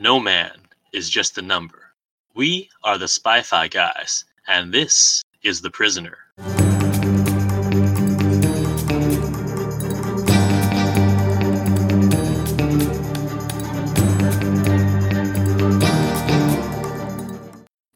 No man is just a number. We are the Spy Fi guys, and this is The Prisoner.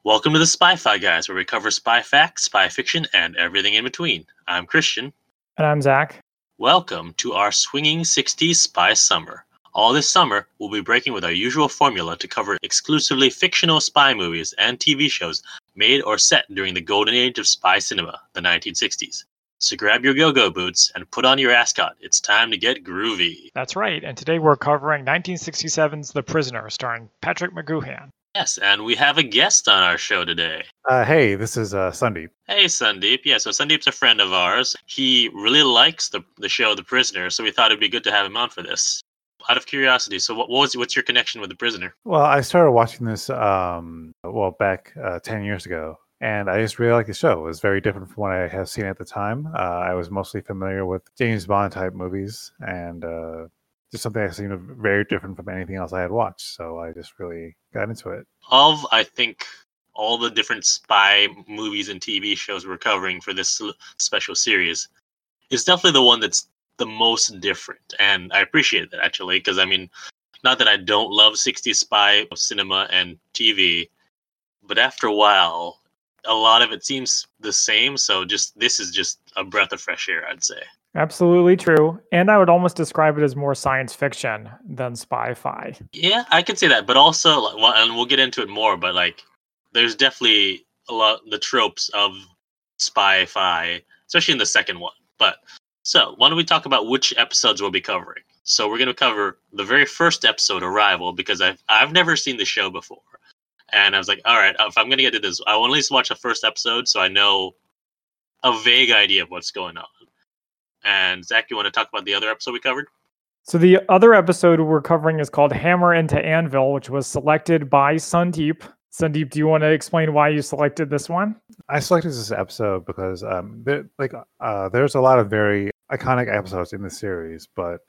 Welcome to the Spy Fi guys, where we cover spy facts, spy fiction, and everything in between. I'm Christian. And I'm Zach. Welcome to our swinging 60s spy summer. All this summer, we'll be breaking with our usual formula to cover exclusively fictional spy movies and TV shows made or set during the golden age of spy cinema, the 1960s. So grab your go-go boots and put on your ascot. It's time to get groovy. That's right. And today we're covering 1967's The Prisoner, starring Patrick McGoohan. Yes, and we have a guest on our show today. Uh, hey, this is uh, Sundeep. Hey, Sundeep. Yeah, so Sundeep's a friend of ours. He really likes the, the show The Prisoner, so we thought it'd be good to have him on for this. Out of curiosity, so what, what was what's your connection with The Prisoner? Well, I started watching this um, well back uh, ten years ago, and I just really like the show. It was very different from what I have seen at the time. Uh, I was mostly familiar with James Bond type movies, and uh, just something that seemed very different from anything else I had watched. So I just really got into it. Of I think all the different spy movies and TV shows we're covering for this special series, it's definitely the one that's the most different, and I appreciate that actually because I mean, not that I don't love 60s spy cinema and TV, but after a while, a lot of it seems the same. So just this is just a breath of fresh air, I'd say. Absolutely true. And I would almost describe it as more science fiction than spy fi. Yeah, I can say that. But also, well, and we'll get into it more, but like, there's definitely a lot the tropes of spy fi, especially in the second one. But so, why don't we talk about which episodes we'll be covering? So, we're going to cover the very first episode, Arrival, because I've, I've never seen the show before. And I was like, all right, if I'm going to get to this, I will at least watch the first episode so I know a vague idea of what's going on. And Zach, you want to talk about the other episode we covered? So the other episode we're covering is called Hammer into Anvil, which was selected by Sundeep. Sundeep, do you want to explain why you selected this one? I selected this episode because um, there, like uh, there's a lot of very iconic episodes in the series, but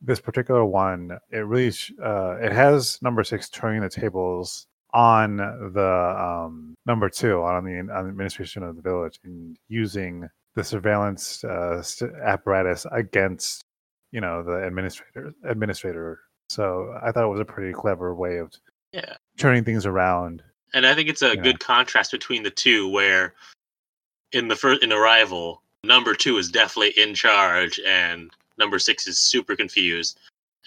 this particular one, it really uh, it has number six turning the tables on the um, number two on the, on the administration of the village and using the surveillance uh, apparatus against you know the administrator administrator. So I thought it was a pretty clever way of yeah turning things around. And I think it's a good contrast between the two, where in the first in Arrival, number two is definitely in charge, and number six is super confused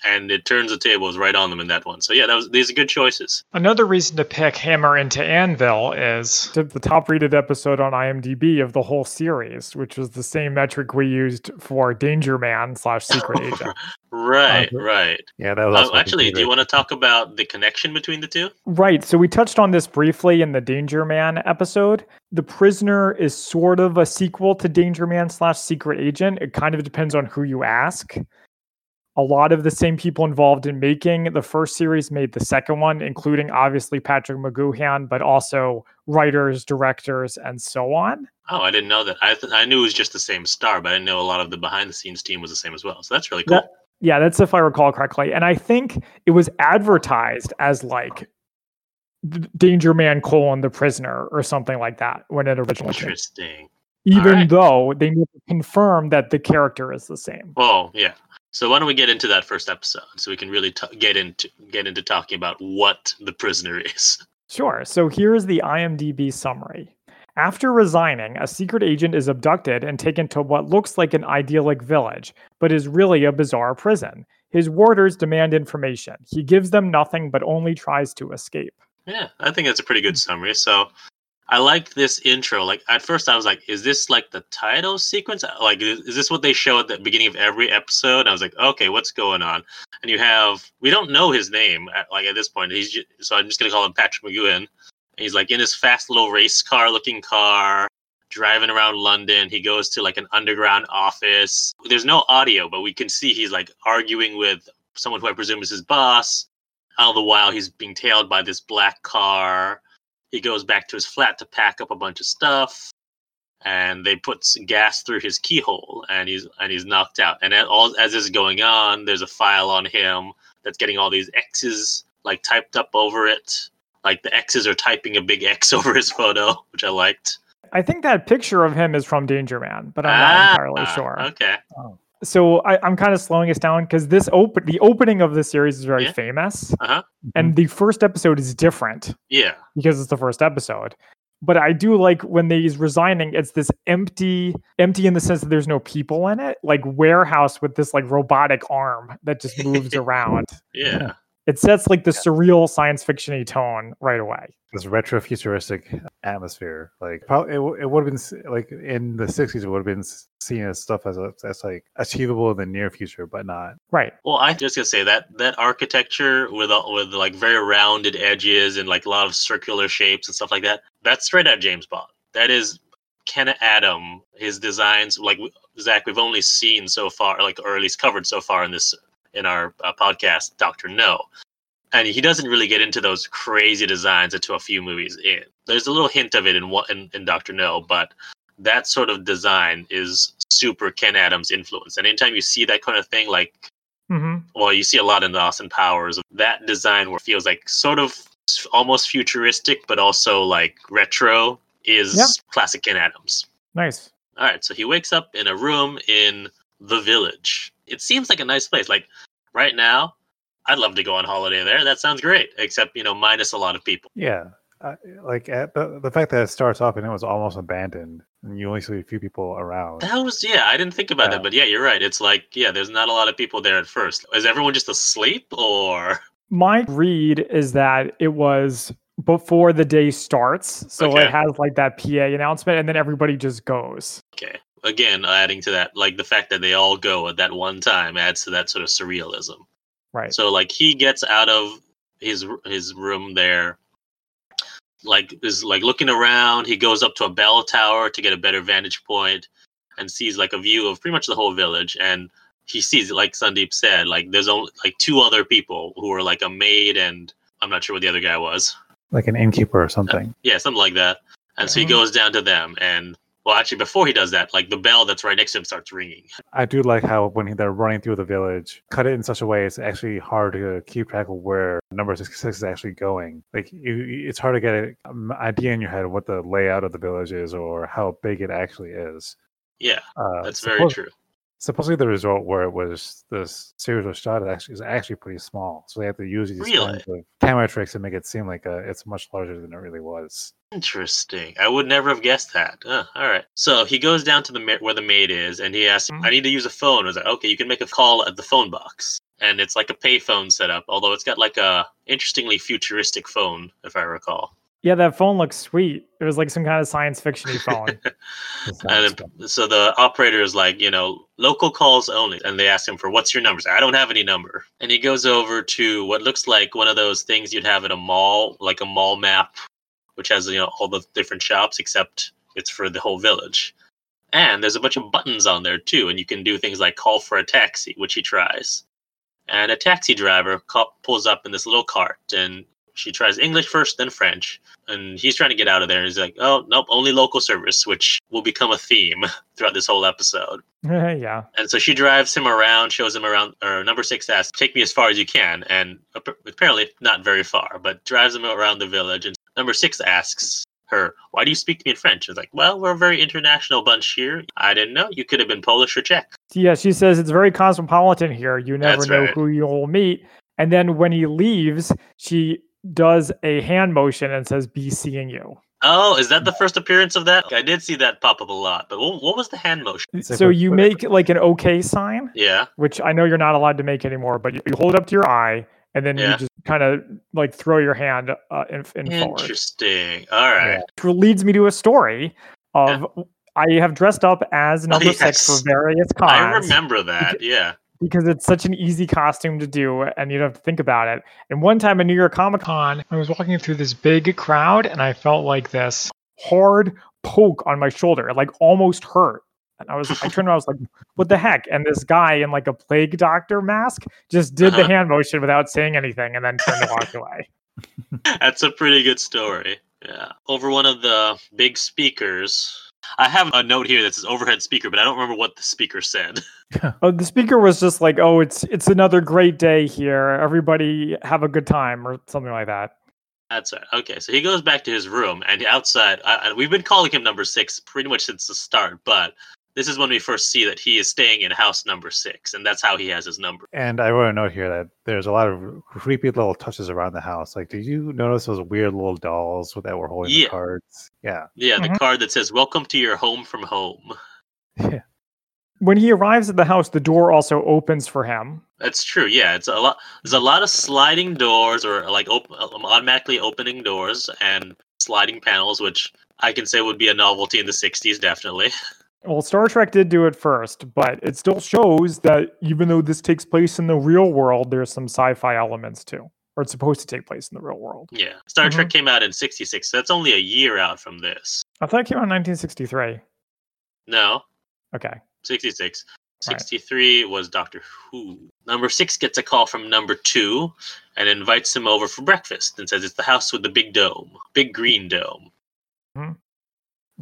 and it turns the tables right on them in that one. So yeah, that was these are good choices. Another reason to pick Hammer into Anvil is the top rated episode on IMDb of the whole series, which was the same metric we used for Danger Man slash Secret Agent. right, uh, right. Yeah, that was uh, actually. Do you want to talk about the connection between the two? Right. So we touched on this briefly in the Danger Man episode. The Prisoner is sort of a sequel to Danger Man slash Secret Agent. It kind of depends on who you ask a lot of the same people involved in making the first series made the second one, including obviously Patrick McGoohan, but also writers, directors, and so on. Oh, I didn't know that. I th- I knew it was just the same star, but I didn't know a lot of the behind the scenes team was the same as well. So that's really cool. That, yeah, that's if I recall correctly. And I think it was advertised as like Danger Man colon the prisoner or something like that when it originally came. Interesting. Came. Even right. though they never confirmed that the character is the same. Oh, yeah. So why don't we get into that first episode so we can really t- get into get into talking about what the prisoner is. Sure. So here's the IMDb summary. After resigning, a secret agent is abducted and taken to what looks like an idyllic village, but is really a bizarre prison. His warders demand information. He gives them nothing but only tries to escape. Yeah, I think that's a pretty good summary. So I like this intro. Like at first, I was like, "Is this like the title sequence? Like, is, is, this what they show at the beginning of every episode?" And I was like, "Okay, what's going on?" And you have we don't know his name at, like at this point. He's just, so I'm just gonna call him Patrick McGoohan. And he's like in his fast little race car looking car, driving around London. He goes to like an underground office. There's no audio, but we can see he's like arguing with someone who I presume is his boss. All the while, he's being tailed by this black car he goes back to his flat to pack up a bunch of stuff and they put gas through his keyhole and he's and he's knocked out and all as this is going on there's a file on him that's getting all these x's like typed up over it. Like the X's are typing a big X over his photo, which I liked. I think that picture of him is from Danger Man, but I'm not Ah, entirely sure. Okay. So I, I'm kind of slowing us down because this open the opening of this series is very Yeah. famous, Uh-huh. and the first episode is different Yeah. because it's the first episode. But I do like when he's resigning, it's this empty, empty in the sense that there's no people in it, like warehouse with this like robotic arm that just moves around. Yeah. It sets like the surreal science fiction-y tone right away. this retro futuristic atmosphere. Like probably it, it would have been like in the '60s, it would have been seen as stuff as a, as like achievable in the near future, but not. Right. Well, I just gonna say that that architecture with all- with like very rounded edges and like a lot of circular shapes and stuff like that. That's straight out James Bond. That is Ken Adam. His designs, like Zach, we've only seen so far, like or at least covered so far in this in our uh, podcast, Doctor No. And he doesn't really get into those crazy designs until a few movies in. There's a little hint of it in what in, in Doctor No, but that sort of design is super Ken Adams influence. And anytime you see that kind of thing, like hmm well, you see a lot in the Austin Powers. That design where it feels like sort of almost futuristic, but also like retro is Yep. classic Ken Adams. Nice. All right, so he wakes up in a room in the village. It seems like a nice place. Like right now, I'd love to go on holiday there. That sounds great, except you know, minus a lot of people. Yeah, uh, like at the the fact that it starts off and it was almost abandoned, and you only see a few people around. That was yeah, I didn't think about Yeah. that, but yeah, you're right. It's like yeah, there's not a lot of people there at first. Is everyone just asleep or? My read is that it was before the day starts. So Okay. it has like that PA announcement and then everybody just goes. Okay. Again, adding to that, like the fact that they all go at that one time adds to that sort of surrealism. Right. So like he gets out of his his room there, like is like looking around. He goes up to a bell tower to get a better vantage point, and sees like a view of pretty much the whole village. And he sees, like Sundeep said, like there's only like two other people who are like a maid and I'm not sure what the other guy was. like an innkeeper or something. Yeah, something like that. And so he Mhm. goes down to them and. Well, actually, before he does that, like the bell that's right next to him starts ringing. I do like how when they're running through the village, cut it in such a way it's actually hard to keep track of where number six is actually going. Like you, it's hard to get an um, idea in your head of what the layout of the village is or how big it actually is. Yeah, Uh, that's very true. Supposedly, the resort where it was this series was shot is actually is actually pretty small, so they have to use these Really? kinds of camera tricks to make it seem like uh it's much larger than it really was. Interesting. I would never have guessed that. Uh, all right. So he goes down to the ma- where the maid is, and he asks, Mhm. "I need to use a phone." I was like, "Okay, you can make a call at the phone box." And it's like a payphone setup, although it's got like a interestingly futuristic phone, if I recall. Yeah, that phone looks sweet. It was like some kind of science fiction phone. It And fun. then, so the operator is like, you know, local calls only. And they ask him for what's your number? I don't have any number. And he goes over to what looks like one of those things you'd have at a mall, like a mall map, which has, you know, all the different shops, except it's for the whole village. And there's a bunch of buttons on there too. And you can do things like call for a taxi, which he tries. And a taxi driver ca- pulls up in this little cart and she tries English first, then French. And he's trying to get out of there. And he's like, oh, nope, only local service, which will become a theme throughout this whole episode. yeah. And so she drives him around, shows him around, or number six asks, take me as far as you can. And apparently not very far, but drives him around the village. And number six asks her, why do you speak to me in French? She's like, well, we're a very international bunch here. I didn't know. You could have been Polish or Czech. Yeah, she says it's very cosmopolitan here. You never That's know right. who you'll meet. And then when he leaves, she does a hand motion and says, be seeing you. Oh, is that the first appearance of that? I did see that pop up a lot, but what, what was the hand motion? So you make like an okay sign, Yeah. which I know you're not allowed to make anymore, but you, you hold it up to your eye and then Yeah. you just kind of like throw your hand uh, in, in forward. Interesting. All right. Which leads me to a story of I have dressed up as number six Oh, yes. for various cons. I remember that. Yeah. Because it's such an easy costume to do and you don't have to think about it. And one time at New York Comic Con, I was walking through this big crowd and I felt like this hard poke on my shoulder. It like almost hurt. And I was I turned around, I was like, what the heck? And this guy in like a plague doctor mask just did the Uh-huh. hand motion without saying anything and then turned and walked away. That's a pretty good story. Yeah. Over one of the big speakers, I have a note here that says overhead speaker, but I don't remember what the speaker said. Oh, the speaker was just like, "Oh, it's it's another great day here. Everybody have a good time," or something like that. That's right. Okay, so he goes back to his room, and outside, I, I- we've been calling him number six pretty much since the start, but this is when we first see that he is staying in house number six, and that's how he has his number. And I wrote a note here that there's a lot of creepy little touches around the house. Like, did you notice those weird little dolls that were holding Yeah. the cards? Yeah. Yeah, the Mhm. card that says "Welcome to your home from home." Yeah. When he arrives at the house, the door also opens for him. That's true. Yeah, it's a lot. There's a lot of sliding doors, or like op- um, automatically opening doors and sliding panels, which I can say would be a novelty in the '60s, definitely. Well, Star Trek did do it first, but it still shows that even though this takes place in the real world, there's some sci-fi elements too, or it's supposed to take place in the real world. Yeah, Star mm-hmm. Trek came out in '66. So that's only a year out from this. I thought it came out in 1963. No, Okay. 66. Right. 63 was Doctor Who. Number six gets a call from number two and invites him over for breakfast and says it's the house with the big dome, big green dome. Mm-hmm.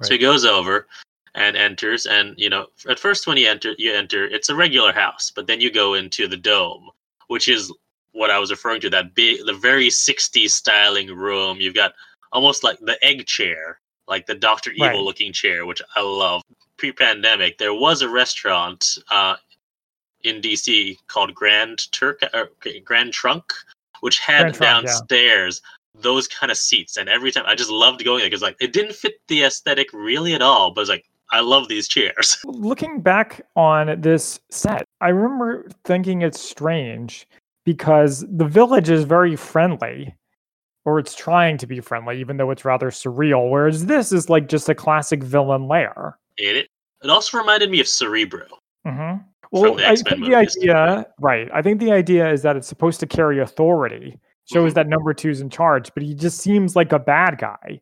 So he goes over and enters, and you know, at first when you enter, you enter, it's a regular house, but then you go into the dome, which is what I was referring to that big, the very 60s styling room. You've got almost like the egg chair, like the Doctor Right. Evil looking chair, which I love. Pre-pandemic, there was a restaurant uh, in DC called Grand Turk or Grand Trunk, which had Grand Trunk, yeah. downstairs those kind of seats. And every time I just loved going there because like it didn't fit the aesthetic really at all, but it's like I love these chairs. Looking back on this set, I remember thinking it's strange because the village is very friendly, or it's trying to be friendly, even though it's rather surreal. Whereas this is like just a classic villain lair. it it also reminded me of Cerebro. hmm Well, I think the idea, right? I think the idea is that it's supposed to carry authority, shows Mhm. that number two's in charge, but he just seems like a bad guy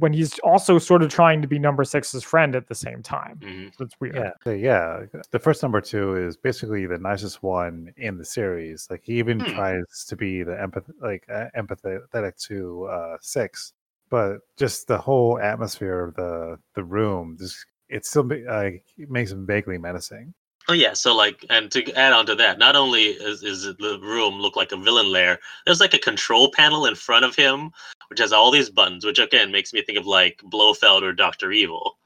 when he's also sort of trying to be number six's friend at the same time. Mhm. So it's weird. Yeah, so yeah. The first number two is basically the nicest one in the series. Like he even Hmm. tries to be the empath, like uh, empathetic to uh, six, but just the whole atmosphere of the the room, just it still ma- like it makes him vaguely menacing. Oh yeah, so like, and to add on to that, not only is, is it the room look like a villain lair, there's like a control panel in front of him, which has all these buttons, which again makes me think of like Blofeld or Doctor Evil,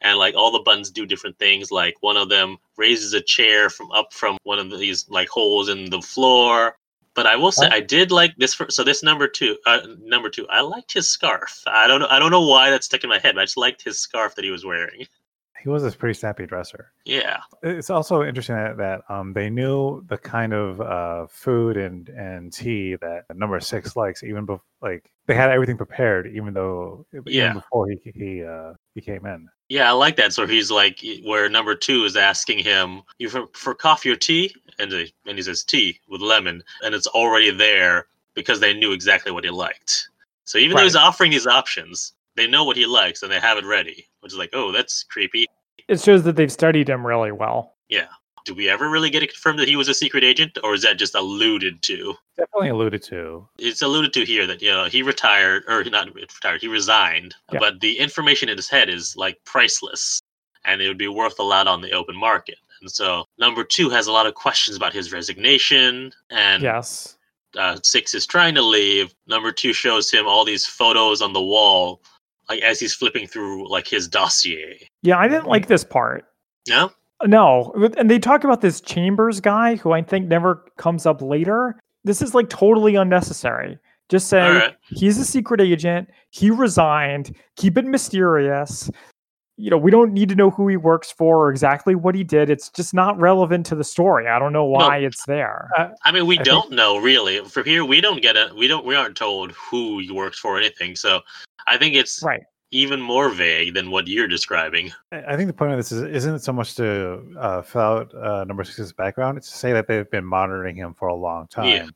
and like all the buttons do different things. Like one of them raises a chair from up from one of these like holes in the floor. But I will say. I did like this. For, so this number two, uh, number two, I liked his scarf. I don't know, I don't know why that stuck in my head, but I just liked his scarf that he was wearing. He was a pretty snappy dresser. Yeah. It's also interesting that, that um, they knew the kind of uh, food and, and tea that number six likes, even before like they had everything prepared, even though even Yeah. before he he uh, he came in. Yeah, I like that. So he's like, where number two is asking him, "You for, for coffee or tea?" And he, and he says tea with lemon, and it's already there because they knew exactly what he liked. So even though he's offering these options, they know what he likes and they have it ready, which is like, oh, that's creepy. It shows that they've studied him really well. Yeah. Do we ever really get it confirmed that he was a secret agent, or is that just alluded to? Definitely alluded to. It's alluded to here that you know he retired, or not retired, he resigned. Yeah. But the information in his head is like priceless, and it would be worth a lot on the open market. And so number two has a lot of questions about his resignation, and Yes. uh, six is trying to leave. Number two shows him all these photos on the wall, like as he's flipping through like his dossier. Yeah, I didn't like this part. No, No, and they talk about this Chambers guy who I think never comes up later. This is like totally unnecessary. Just say right. he's a secret agent. He resigned. Keep it mysterious. You know, we don't need to know who he works for or exactly what he did. It's just not relevant to the story. I don't know why it's there. I mean, we I don't know really. From here, we don't get a we don't we aren't told who he works for or anything. So I think it's Right. even more vague than what you're describing. I I think the point of this is isn't so much to uh, fill out uh, number six's background. It's to say that they've been monitoring him for a long time. Yeah,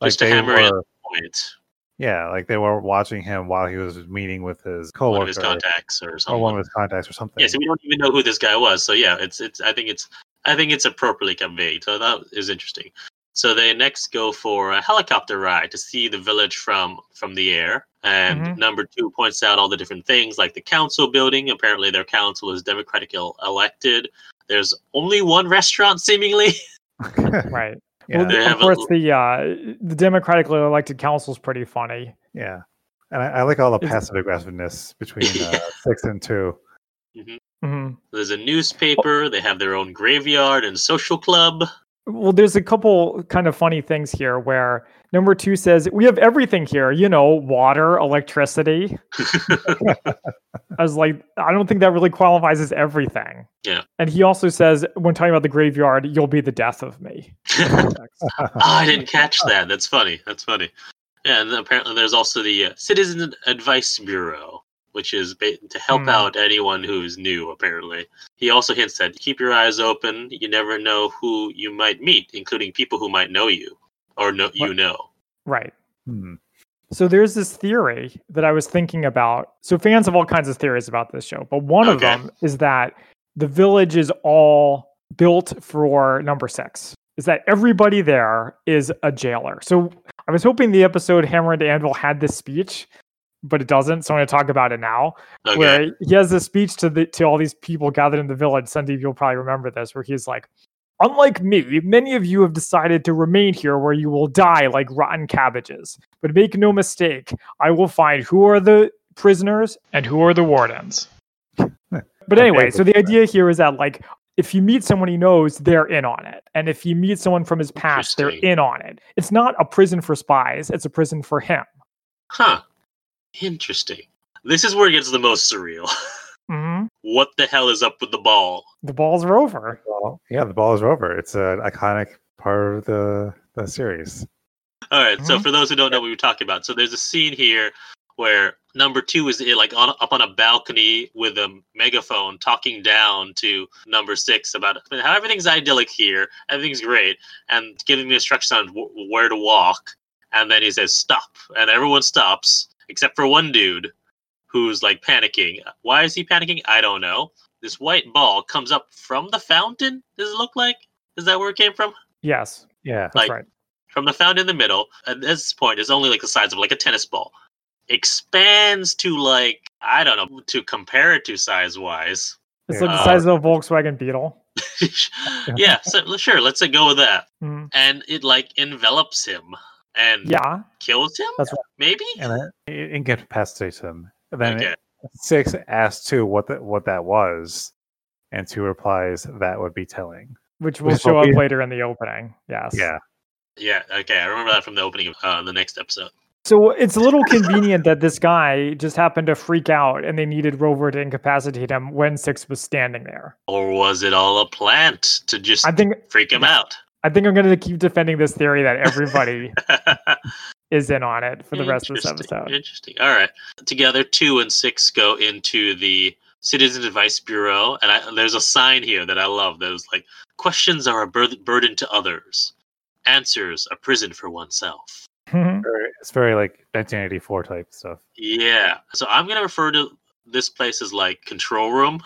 like just to they hammer in were, points. Yeah, like they were watching him while he was meeting with his One coworker of his contacts or something. or one someone. of his contacts or something. Yeah, so we don't even know who this guy was. So yeah, it's it's. I think it's I think it's appropriately conveyed. So that is interesting. So they next go for a helicopter ride to see the village from from the air. And Mhm. number two points out all the different things like the council building. Apparently, their council is democratically elected. There's only one restaurant, seemingly. Right. Yeah, Well, of have a- course, the uh, the democratically elected council is pretty funny. yeah. And I, I like all the passive aggressiveness between uh, six and two. hmm There's a newspaper. They have their own graveyard and social club. Well, there's a couple kind of funny things here where number two says we have everything here. You know, water, electricity. I was like, I don't think that really qualifies as everything. Yeah. And he also says, when talking about the graveyard, you'll be the death of me. Oh, I didn't catch that. That's funny. That's funny. Yeah, and apparently there's also the uh, Citizen Advice Bureau, which is ba- to help Hmm. out anyone who's new. Apparently, he also hints that keep your eyes open. You never know who you might meet, including people who might know you or know you know. right. Hmm. So there's this theory that I was thinking about. So fans have all kinds of theories about this show, but one of them is that the village is all built for number six. Is that everybody there is a jailer? So I was hoping the episode Hammer and Anvil had this speech, but it doesn't. So I'm going to talk about it now. Okay. Where he has this speech to the to all these people gathered in the village. Sundeep, you'll probably remember this, where he's like, Unlike me, many of you have decided to remain here where you will die like rotten cabbages. But make no mistake, I will find who are the prisoners and who are the wardens. But anyway, so the idea here is that like if you meet someone he knows, they're in on it. And if you meet someone from his past, they're in on it. It's not a prison for spies, it's a prison for him. Huh. Interesting. This is where it gets the most surreal. hmm what the hell is up with the ball? The balls are over. Well, yeah, the ball is over. It's an iconic part of the the series. All right, so Mhm. for those who don't know what we're talking about, so there's a scene here where number two is eh, like on up on a balcony with a megaphone talking down to number six about how everything's idyllic here, everything's great, and giving me instructions on wh- where to walk. And then he says stop, and everyone stops except for one dude who's like panicking. Why is he panicking? I don't know. This white ball comes up from the fountain. Does it look like? Is that where it came from? Yes, Yeah, that's Like, right. from the fountain in the middle. At this point, it's only like the size of like a tennis ball. Expands to like I don't know to compare it to size wise. It's Yeah. like the Uh, size of a Volkswagen Beetle. yeah, so sure, let's go with that. Mhm. And it like envelops him and Yeah, kills him. That's right. Maybe. and it incapacitates him. And then Okay. six asks two what that what that was, and two replies that would be telling. which will Which show up be- later in the opening. Yes. Yeah, Yeah. Okay, I remember that from the opening of uh, the next episode. So it's a little convenient that this guy just happened to freak out and they needed Rover to incapacitate him when Six was standing there. Or was it all a plant to just I think freak him out? I think I'm going to keep defending this theory that everybody is in on it for the rest of this episode. Interesting. All right. Together, two and six go into the Citizen Advice Bureau, and I, there's a sign here that I love. That was like, "Questions are a bur- burden to others, answers a prison for oneself." Mhm. it's very like 1984 type stuff. Yeah. So I'm gonna refer to this place as like control room,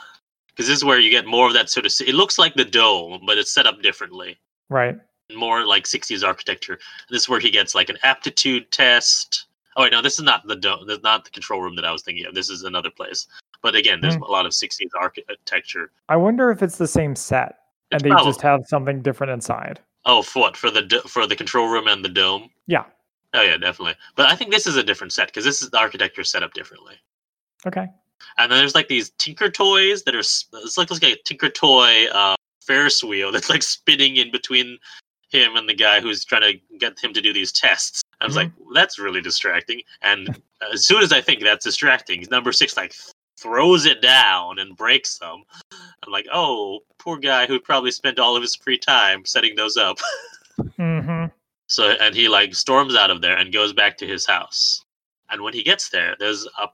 because this is where you get more of that sort of. It looks like the dome, but it's set up differently. Right. more like 60s architecture. This is where he gets like an aptitude test. Oh wait, no, this is not the do- this is not the control room that I was thinking of. This is another place. But again, there's Hmm. a lot of 60s architecture. I wonder if it's the same set and It's they probably- just have something different inside. Oh, for what? For the do- for the control room and the dome. Yeah. Oh yeah, definitely. But I think this is a different set because this is the architecture set up differently. Okay. And then there's like these Tinker toys that are. It's like, it's like a Tinker toy uh, Ferris wheel that's like spinning in between him and the guy who's trying to get him to do these tests. I was like, that's really distracting. And as soon as I think that's distracting, number six like throws it down and breaks them. I'm like, oh, poor guy who probably spent all of his free time setting those up. hmm So and he like storms out of there and goes back to his house. And when he gets there, there's a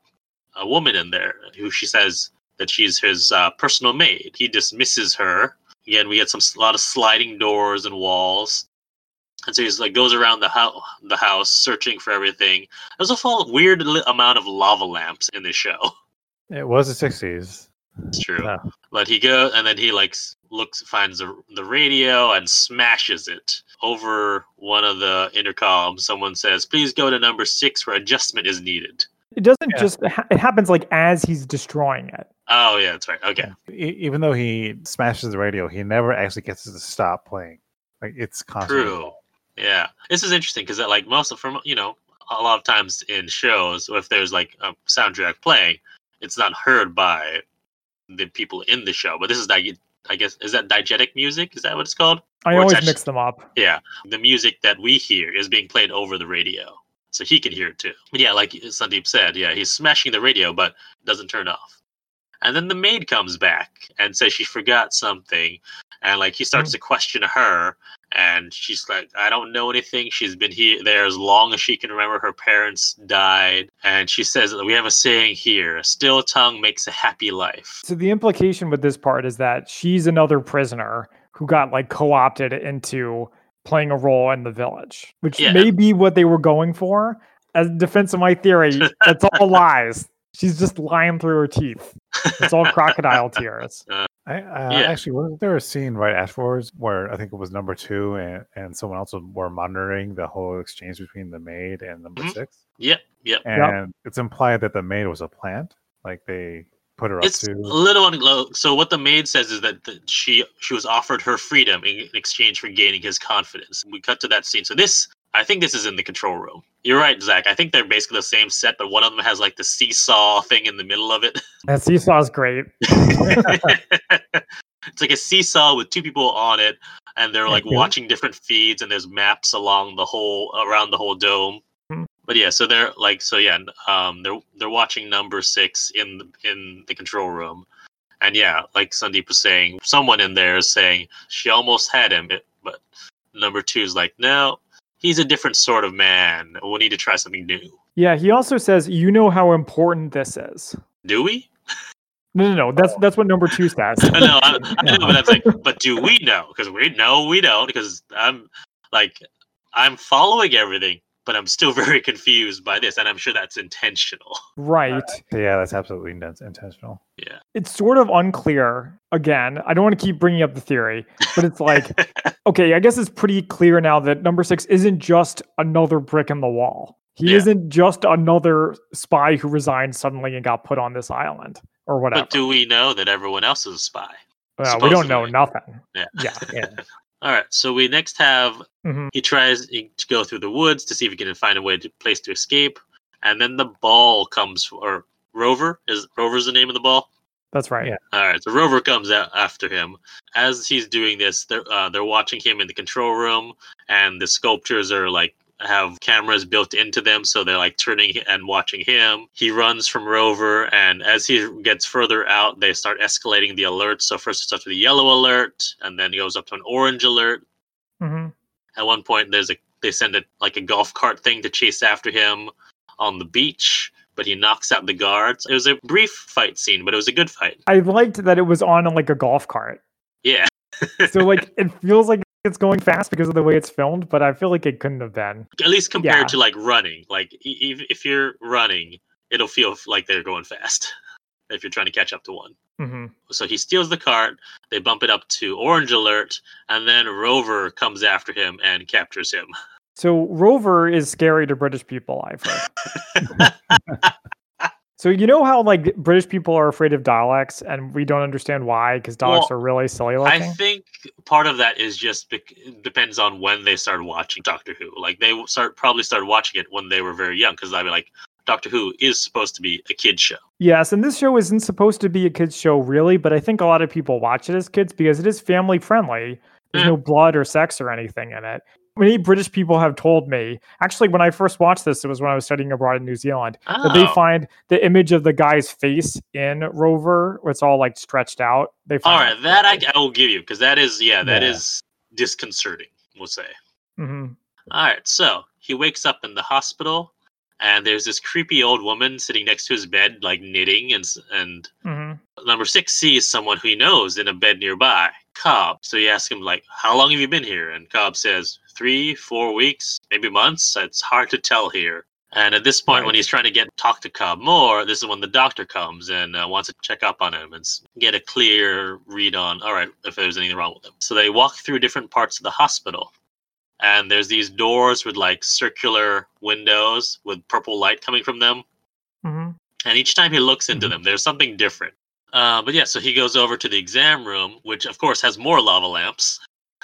a woman in there who she says that she's his uh, personal maid. He dismisses her. Again, we get some a lot of sliding doors and walls. And so he's like goes around the house, the house searching for everything. There's a full weird li- amount of lava lamps in this show. It was the 60s. It's true. Yeah. But he goes and then he like looks finds the the radio and smashes it over one of the intercoms. Someone says, "Please go to number six where adjustment is needed." It doesn't Yeah. just it happens like as he's destroying it. Oh yeah, that's right. Okay. E- even though he smashes the radio, he never actually gets it to stop playing. Like it's constantly. True. Yeah, this is interesting because uh, like most of from you know a lot of times in shows, if there's like a soundtrack playing, it's not heard by the people in the show. But this is like I guess is that diegetic music? Is that what it's called? I Or always actu- mix them up. Yeah, the music that we hear is being played over the radio, so he can hear it too. But yeah, like Sundeep said, yeah, he's smashing the radio, but doesn't turn off. And then the maid comes back and says she forgot something, and like he starts mm. to question her, and she's like, "I don't know anything. She's been here there as long as she can remember. Her parents died, and she says we have a saying here: a still tongue makes a happy life." So the implication with this part is that she's another prisoner who got like co-opted into playing a role in the village, which Yeah. may be what they were going for. As defense of my theory, that's all lies. She's just lying through her teeth. It's all crocodile tears. I, uh, Yeah. Actually, wasn't there a scene right afterwards where I think it was number two and, and someone else was- were monitoring the whole exchange between the maid and number Mhm. six? Yep, yep. And it's implied that the maid was a plant. Like they put her up It's to. a little unglo- so what the maid says is that the, she she was offered her freedom in, in exchange for gaining his confidence. We cut to that scene. So this I think this is in the control room. You're right, Zach. I think they're basically the same set, but one of them has like the seesaw thing in the middle of it. That seesaw is great. it's like a seesaw with two people on it, and they're like watching different feeds, and there's maps along the whole around the whole dome. Mhm. But yeah, so they're like so yeah, um, they're they're watching number six in the, in the control room, and yeah, like Sundeep was saying, someone in there is saying she almost had him, but number two is like, no, he's a different sort of man. We'll need to try something new. Yeah, he also says, "You know how important this is." Do we? No, no, no. That's that's what number two says. I know, I, I know, but that's like, but do we know? Because we know we don't. Because I'm like, I'm following everything, but I'm still very confused by this, and I'm sure that's intentional. right. Uh, yeah, that's absolutely in- intentional. Yeah. It's sort of unclear. Again, I don't want to keep bringing up the theory, but it's like, okay, I guess it's pretty clear now that number six isn't just another brick in the wall. He Yeah. isn't just another spy who resigned suddenly and got put on this island or whatever. but do we know that everyone else is a spy? Well, we don't know nothing. Yeah. Yeah. Yeah. All right. So we next have Mhm. he tries to go through the woods to see if he can find a way to place to escape, and then the ball comes. Or Rover is Rover's the name of the ball. That's right. Yeah. All right, so Rover comes out after him. As he's doing this, they're uh, they're watching him in the control room, and the sculptures are like have cameras built into them, so they're like turning and watching him. He runs from Rover, and as he gets further out, they start escalating the alerts. So first it starts with a yellow alert, and then it goes up to an orange alert. hmm At one point, there's a they send it like a golf cart thing to chase after him on the beach, but he knocks out the guards. It was a brief fight scene, but it was a good fight. I liked that it was on like a golf cart. Yeah. So like it feels like it's going fast because of the way it's filmed, but I feel like it couldn't have been. at least compared Yeah. to like running like e- if you're running it'll feel like they're going fast if you're trying to catch up to one hmm so he steals the cart they bump it up to orange alert and then rover comes after him and captures him So Rover is scary to British people, I've heard. So you know how like British people are afraid of Daleks, and we don't understand why because Daleks Well, are really silly looking. i think part of that is just bec- depends on when they started watching doctor who like they start probably started watching it when they were very young because i'd be like doctor who is supposed to be a kid show yes, and this show isn't supposed to be a kids show really, but I think a lot of people watch it as kids because it is family friendly. There's Yeah. no blood or sex or anything in it. Many British people have told me, actually, when I first watched this, it was when I was studying abroad in New Zealand, that they Oh. find the image of the guy's face in Rover, it's all like stretched out. They find all right that I, I will give you because that is yeah that Yeah. is disconcerting we'll say hmm All right, so he wakes up in the hospital, and there's this creepy old woman sitting next to his bed, like knitting, and and hmm number six sees someone who he knows in a bed nearby, Cobb. So he asks him like, "How long have you been here?" And Cobb says, three, four weeks, maybe months. It's hard to tell here." And at this point, when he's trying to get talk to Cobb more, this is when the doctor comes and uh, wants to check up on him and get a clear read on, all right, if there's anything wrong with him. So they walk through different parts of the hospital, and there's these doors with like circular windows with purple light coming from them. hmm And each time he looks into Mhm. them, there's something different. Uh, but yeah, so he goes over to the exam room, which of course has more lava lamps.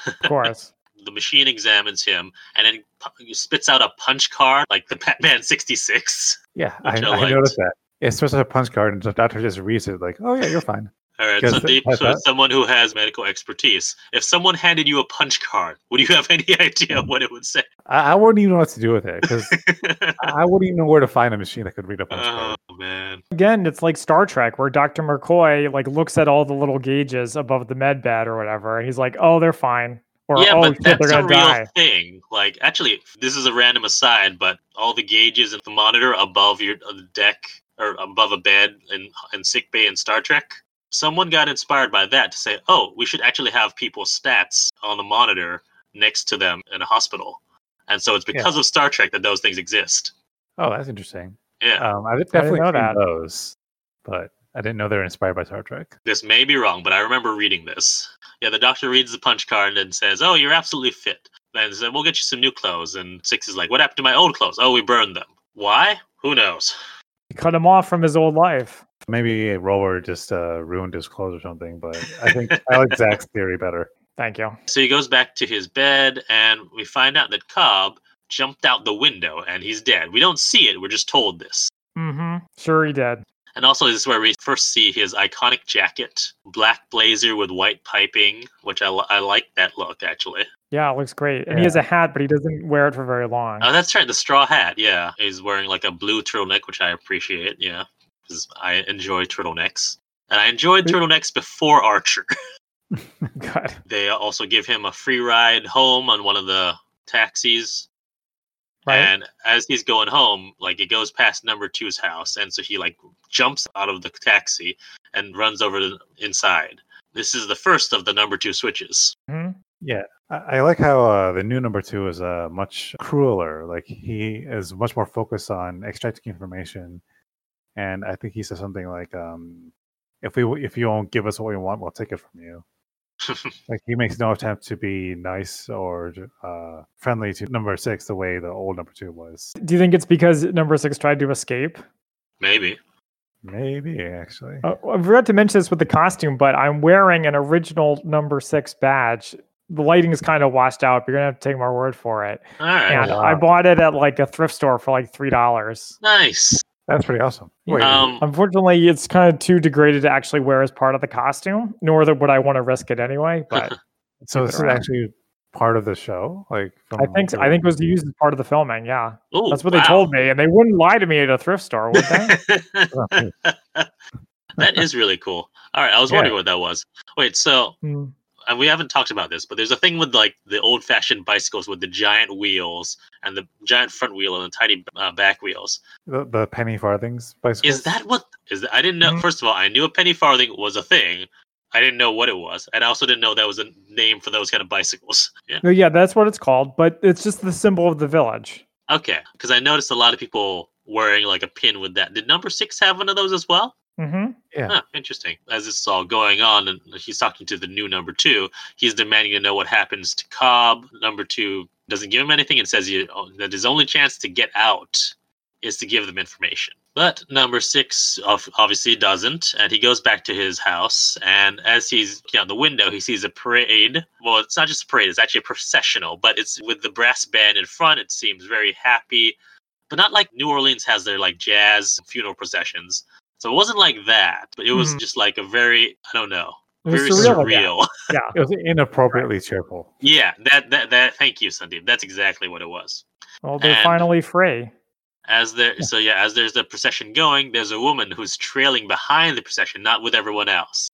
Of course. The machine examines him and then pu- spits out a punch card like the Batman 66. Yeah, I, I I noticed that. It's supposed to have a punch card, and the doctor just reads it like, "Oh yeah, you're fine." All right, so Because deep so someone who has medical expertise. If someone handed you a punch card, would you have any idea what it would say? I, I wouldn't even know what to do with it because I wouldn't even know where to find a machine that could read a punch card. oh man. Again, it's like Star Trek, where Dr. McCoy like looks at all the little gauges above the med bed or whatever, and he's like, "Oh, they're fine," or yeah, "Oh but shit, that's a gonna real die." thing. Like, actually, this is a random aside, but all the gauges and the monitor above your uh, deck or above a bed in in sick bay in Star Trek. Someone got inspired by that to say, "Oh, we should actually have people's stats on the monitor next to them in a hospital." And so it's because of Star Trek that those things exist. Oh, that's interesting. Yeah, Um, I definitely know that. those, but I didn't know they were inspired by Star Trek. this may be wrong, but I remember reading this. Yeah, the doctor reads the punch card and then says, "Oh, you're absolutely fit." Then said, "We'll get you some new clothes." And Six is like, "What happened to my old clothes? Oh, we burned them. Why? Who knows?" He cut him off from his old life. Maybe Rover just uh, ruined his clothes or something, but I think I like Zach's theory better. Thank you. So he goes back to his bed, and we find out that Cobb jumped out the window and he's dead. We don't see it; we're just told this. Mm-hmm. Sure, he did. And also, this is where we first see his iconic jacket, black blazer with white piping, which I, I like that look actually. Yeah, it looks great. And he has a hat, but he doesn't wear it for very long. Oh, that's right, the straw hat. Yeah, he's wearing like a blue turtleneck, which I appreciate. Yeah, because I enjoy turtlenecks, and I enjoyed turtlenecks before Archer. Good. They also give him a free ride home on one of the taxis. Right. And as he's going home, like it goes past number two's house, and so he like jumps out of the taxi and runs over to the inside. This is the first of the number two switches. hmm Yeah, I, I like how uh, the new number two is uh, much crueler. Like he is much more focused on extracting information, and I think he says something like, um, "If we if you won't give us what we want, we'll take it from you." Like he makes no attempt to be nice or uh, friendly to number six the way the old number two was. Do you think it's because number six tried to escape? Maybe. Maybe actually. Uh, I forgot to mention this with the costume, but I'm wearing an original number six badge. The lighting is kind of washed out. But you're gonna have to take my word for it. All right. And wow. I bought it at like a thrift store for like three dollars. Nice. That's pretty awesome. Wait, Um, Unfortunately, it's kind of too degraded to actually wear as part of the costume. Nor that would I want to risk it anyway. But so this is actually part of the show, like I think so. the- I think it was used as part of the filming. Yeah, ooh, that's what they told me, and they wouldn't lie to me at a thrift store, would they? that is really cool. All right, I was Yeah. wondering what that was. Wait, so Mm. And we haven't talked about this, but there's a thing with like the old-fashioned bicycles with the giant wheels and the giant front wheel and the tiny uh, back wheels. the, the penny farthings bicycles. Is that what is that? I didn't know. Mhm. First of all, I knew a penny farthing was a thing. I didn't know what it was, and I also didn't know that was a name for those kind of bicycles. Yeah. No, yeah, that's what it's called. But it's just the symbol of the village. Okay, because I noticed a lot of people wearing like a pin with that. Did number six have one of those as well? Hmm Yeah. Huh, interesting. As this is all going on, and he's talking to the new number two, he's demanding to know what happens to Cobb. Number two doesn't give him anything and says he, oh, that his only chance to get out is to give them information. But number six obviously doesn't, and he goes back to his house. And as he's looking out the window, he sees a parade. Well, it's not just a parade; it's actually a processional, but it's with the brass band in front. It seems very happy, but not like New Orleans has their like jazz funeral processions. So it wasn't like that, but it was Mhm. just like a very I don't know, It was very surreal. surreal. Yeah. It was inappropriately cheerful. yeah, that that that. Thank you, Sundeep. That's exactly what it was. Well, they're And- finally free. As there, so yeah, as there's the procession going, there's a woman who's trailing behind the procession, not with everyone else.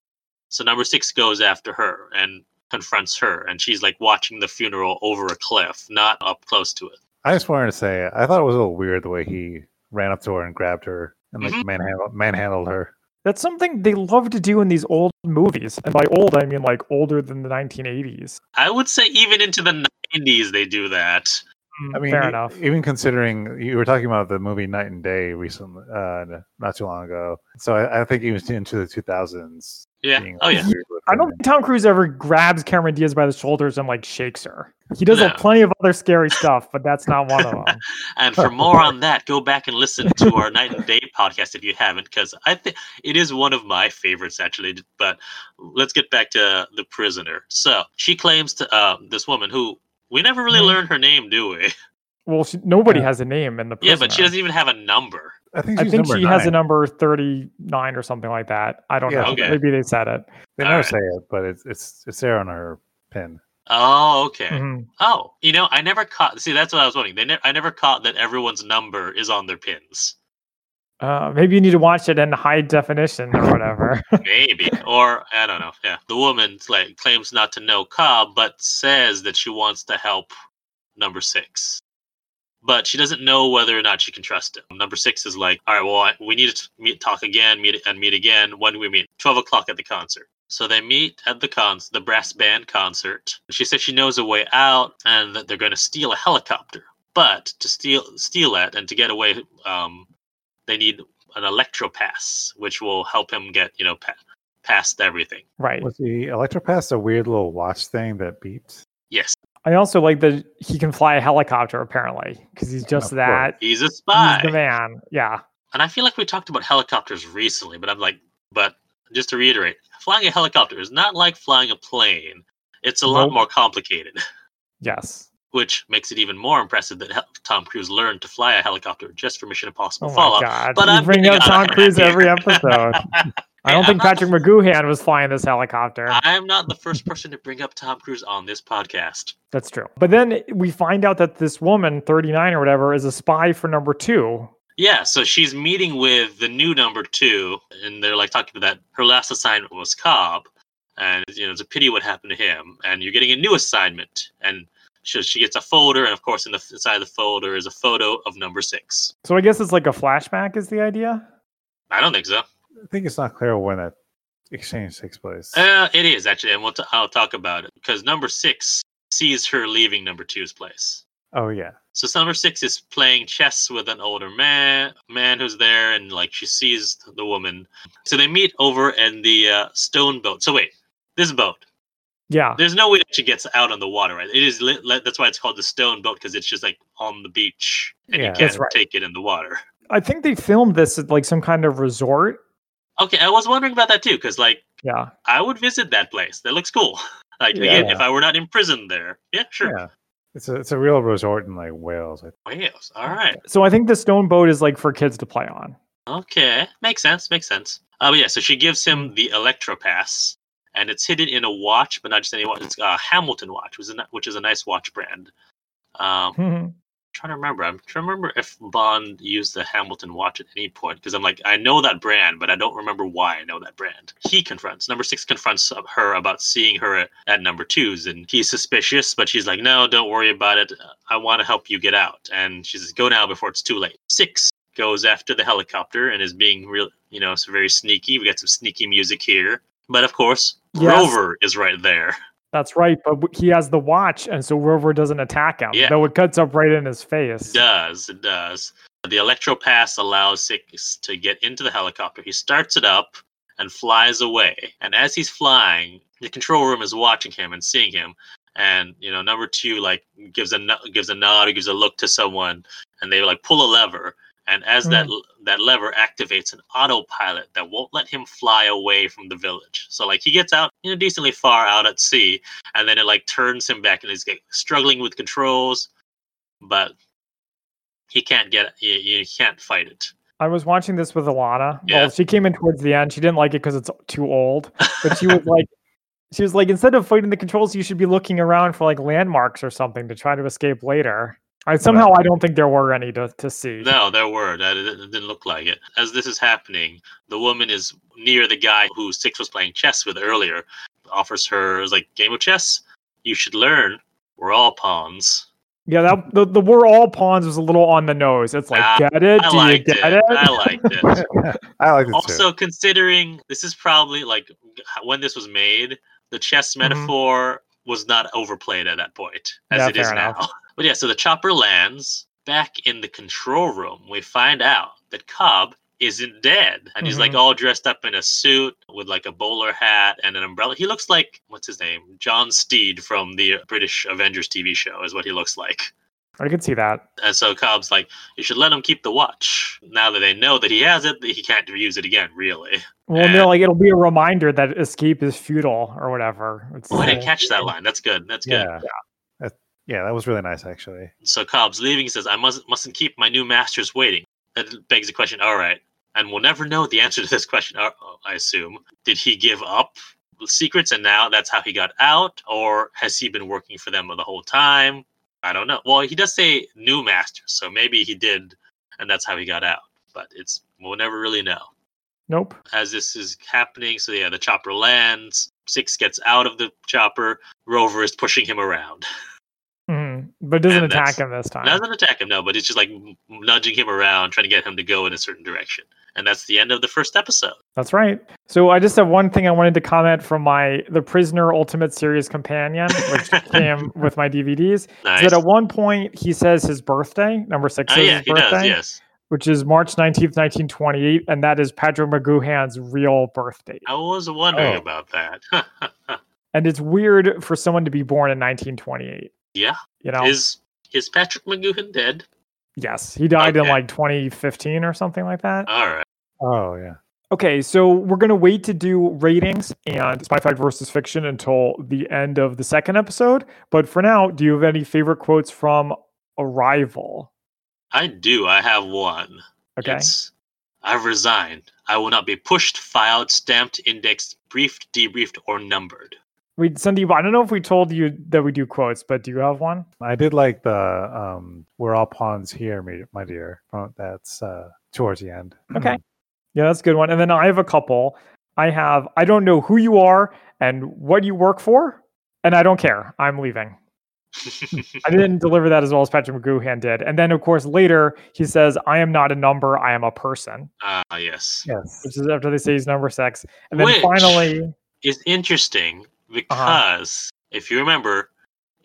So number six goes after her and confronts her, and she's like watching the funeral over a cliff, not up close to it. I just wanted to say, I thought it was a little weird the way he ran up to her and grabbed her and like Mhm. manhandled, manhandled her. That's something they love to do in these old movies. And by old, I mean like older than the 1980s. I would say even into the 90s they do that. Mm, I mean, fair e- enough. even considering you were talking about the movie Knight and Day recently, uh, not too long ago. So I, I think was into the 2000s. Yeah. being Oh yeah. I don't think Tom Cruise ever grabs Cameron Diaz by the shoulders and like shakes her. He does No. have plenty of other scary stuff, but that's not one of them. And for more on that, go back and listen to our Knight and Day podcast if you haven't, because I think it is one of my favorites actually. But let's get back to the prisoner. So she claims to uh, this woman who we never really learned her name, do we? Well, she, nobody Yeah. has a name in the Yeah, but she doesn't even have a number. I think I think number she has a number 39 or something like that. I don't Yeah. know. Okay. Maybe they said it. They never Alright. say it, but it's it's it's there on her pin. Oh, okay. Mhm. Oh, you know, I never caught. See, that's what I was wondering. They ne- I never caught that everyone's number is on their pins. Uh, maybe you need to watch it in high definition or whatever. Maybe, or I don't know. Yeah, the woman like claims not to know Cobb, but says that she wants to help number six. But she doesn't know whether or not she can trust him. Number six is like, all right, well, I- we need to meet, talk again, meet and meet again. When do we meet? Twelve o'clock at the concert. So they meet at the con the brass band concert. She says she knows a way out and that they're going to steal a helicopter. But to steal steal it and to get away, um, they need an electro pass, which will help him get you know pa- past everything. right. Was the Electropass a weird little watch thing that beeps? Yes, I also like that he can fly a helicopter apparently because he's just Of that. he's a spy. He's spy, the man. Yeah. and I feel like we talked about helicopters recently, but I'm like, but just to reiterate, flying a helicopter is not like flying a plane. It's a lot more complicated, Yes. Which makes it even more impressive that Hel- Tom Cruise learned to fly a helicopter just for Mission Impossible Oh Fallout. god. But you I'm bring up Tom Cruise every episode. I don't I'm think Patrick McGoohan was flying this helicopter. I'm not the first person to bring up Tom Cruise on this podcast. That's true. But then we find out that this woman, 39 or whatever, is a spy for number two. Yeah, so she's meeting with the new number two, and they're like talking about that her last assignment was Cobb, and you know it's a pity what happened to him, and you're getting a new assignment, and so she gets a folder, and of course in the inside the folder is a photo of number six. So I guess it's like a flashback, is the idea? I don't think so. I think it's not clear when that exchange takes place. Uh, it is actually, and we'll t- I'll talk about it because number six sees her leaving number two's place. oh yeah, So number six is playing chess with an older man, man who's there, and like she sees the woman. So they meet over in the uh, stone boat. So wait, this boat. Yeah. There's no way that she gets out on the water, right? It is lit, lit- that's why it's called the stone boat because it's just like on the beach and Yeah. you can't right. take it in the water. I think they filmed this at like some kind of resort. Okay, I was wondering about that too because like Yeah. I would visit that place. That looks cool. Like Yeah. again, if I were not imprisoned there, yeah, sure. yeah. It's a it's a real resort in like Wales. Wales. All right. So I think the stone boat is like for kids to play on. Okay, makes sense. Makes sense. Uh, yeah, so she gives him the Electro Pass, and it's hidden in a watch, but not just any watch. It's a Hamilton watch, which is a, which is a nice watch brand. Um, Mhm. trying to remember. I'm trying to remember if Bond used the Hamilton watch at any point because I'm like, I know that brand, but I don't remember why I know that brand. He confronts number six confronts her about seeing her at, at number twos, and he's suspicious, but she's like, no, don't worry about it. I want to help you get out. And she says, go now before it's too late. Six goes after the helicopter and is being real, you know, it's very sneaky. We got some sneaky music here, but of course, Yes. Rover is right there. That's right. But he has the watch, and so Rover doesn't attack him. Yeah. Though it cuts up right in his face. It does. It does. The electro pass allows Six to get into the helicopter. He starts it up and flies away. And as he's flying, the control room is watching him and seeing him. And you know, number two like gives a gives a nod or gives a look to someone, and they like pull a lever. And as that that lever activates an autopilot that won't let him fly away from the village. So like he gets out, you know, decently far out at sea, and then it like turns him back, and he's like, struggling with controls, but he can't get you, you can't fight it. I was watching this with Alana. Yeah. Well, she came in towards the end. She didn't like it because it's too old. But she was like, she was like, instead of fighting the controls, you should be looking around for like landmarks or something to try to escape later. I somehow I don't think there were any to, to see. No, there were. That it it didn't look like it. As this is happening, the woman is near the guy who Six was playing chess with earlier. Offers her like game of chess. You should learn. We're all pawns. Yeah, that the, the we're all pawns was a little on the nose. It's like, Ah, get it? I Do you get it. it? I liked it. I like it too. also, considering this is probably like when this was made, the chess Mhm. metaphor was not overplayed at that point as Yeah, it is fair now. enough. But yeah, so the chopper lands back in the control room. We find out that Cobb isn't dead, and he's like Mhm. all dressed up in a suit with like a bowler hat and an umbrella. He looks like what's his name, John Steed from the British Avengers TV show, is what he looks like. I could see that. And so Cobb's like, you should let him keep the watch. Now that they know that he has it, he can't use it again, really. Well, And- no, like it'll be a reminder that escape is futile or whatever. It's Oh, I didn't catch that line. That's good. That's good. Yeah. That, yeah, that was really nice actually. So Cobb's leaving. He says, I must, mustn't keep my new masters waiting. That begs the question, all right. And we'll never know the answer to this question, uh, I assume. Did he give up secrets and now that's how he got out? Or has he been working for them the whole time? I don't know. Well, he does say new masters, so maybe he did, and that's how he got out. But it's we'll never really know. Nope. As this is happening, so yeah, the chopper lands. Six gets out of the chopper. Rover is pushing him around. But it doesn't attack him this time. Doesn't attack him, no, but it's just like nudging him around, trying to get him to go in a certain direction. And that's the end of the first episode. That's right. So I just have one thing I wanted to comment from my The Prisoner Ultimate Series Companion, which came with my DVDs. Nice. that at one point he says his birthday, number six oh yeah, birthday, does. Yes, which is March 19th, 1928, and that is Patrick McGoohan's real birthday. I was wondering Oh. about that. And it's weird for someone to be born in 1928. Yeah, You know? is is Patrick McGoohan dead? yes, he died in like 2015 or something like that. All right. Oh yeah. Okay, so we're gonna wait to do ratings and spy fact versus fiction until the end of the second episode. But for now, do you have any favorite quotes from Arrival? I do. I have one. Okay, It's, I've resigned. I will not be pushed, filed, stamped, indexed, briefed, debriefed, or numbered. We Sundeep. I don't know if we told you that we do quotes, but do you have one? I did like the um we're all pawns here, my dear. Oh, That's uh towards the end. Okay. Yeah, that's a good one. And then I have a couple. I have I don't know who you are and what you work for, and I don't care. I'm leaving. I didn't deliver that as well as Patrick McGoohan did. And then, of course, later he says, I am not a number, I am a person, Ah, yes. yes. which is after they say he's number six. And then Which- finally, It's interesting because if you remember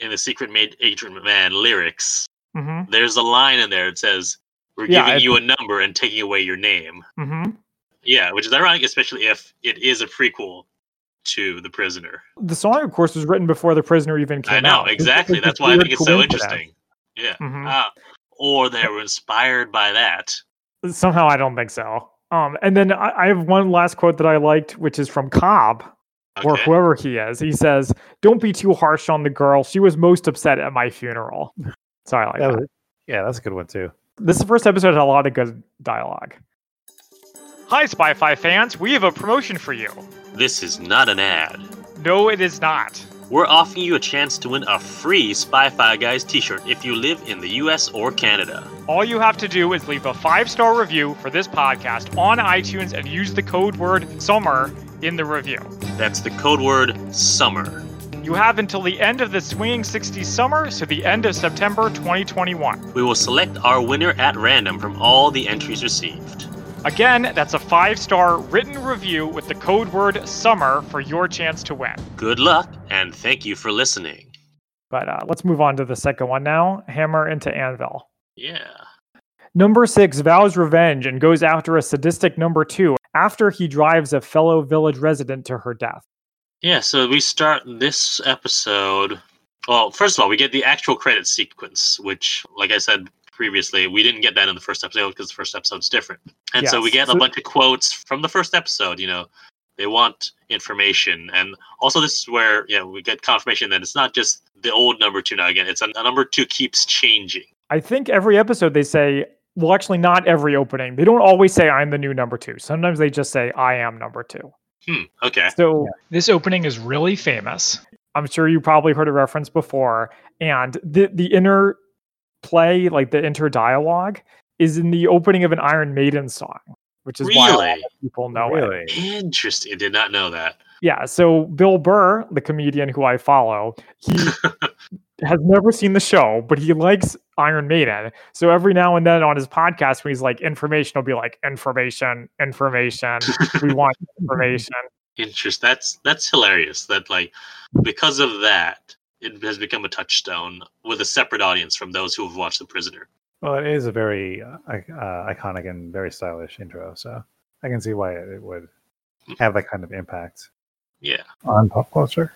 in the Secret Made Agent Man lyrics, mhm, there's a line in there that says, We're Yeah, giving I- you a number and taking away your name. mhm. Yeah, which is ironic, especially if it is a prequel to The Prisoner. the song, of course, was written before the prisoner even came I know, out. Exactly. it's a That's why I think it's so interesting. Yeah. Mhm. Ah, or they were inspired by that. Somehow, I don't think so. Um, and then I, I have one last quote that I liked, which is from Cobb, or whoever he is. He says, "Don't be too harsh on the girl. She was most upset at my funeral." So I like That that. was, yeah, that's a good one too. This first episode had a lot of good dialogue. Hi, Spy Fi fans. We have a promotion for you. This is not an ad. No, it is not. We're offering you a chance to win a free Spy Fi Guys t shirt if you live in the US or Canada. All you have to do is leave a five star review for this podcast on iTunes and use the code word SUMMER in the review. That's the code word SUMMER. You have until the end of the Swinging 60s summer, so the end of September 2021. We will select our winner at random from all the entries received. Again, that's a five star written review with the code word SUMMER for your chance to win. Good luck, and thank you for listening. But uh, let's move on to the second one now Hammer into Anvil. Yeah. Number six vows revenge and goes after a sadistic number two after he drives a fellow village resident to her death. Yeah, so we start this episode. Well, first of all, we get the actual credit sequence, which, like I said previously, we didn't get that in the first episode because the first episode's different. And so we get a bunch of quotes from the first episode. You know, they want information, and also this is where you know we get confirmation that it's not just the old number two now. Again, it's a, a number two keeps changing. I think every episode they say, well, actually, not every opening. They don't always say, I'm the new number two. Sometimes they just say, I am number two. Hmm. Okay. So This opening is really famous. I'm sure you probably heard a reference before. And the, the inner play, like the inter dialogue, is in the opening of an Iron Maiden song, which is why a lot Really? of people know it. Interesting. I did not know that. Yeah. So Bill Burr, the comedian who I follow, he has never seen the show, but he likes Iron Maiden. So every now and then on his podcast, when he's like information, he'll be like information, information. we want information. Interest. That's that's hilarious. That like because of that, it has become a touchstone with a separate audience from those who have watched The Prisoner. Well, it is a very uh, uh, iconic and very stylish intro, so I can see why it would have that kind of impact Yeah. on pop culture.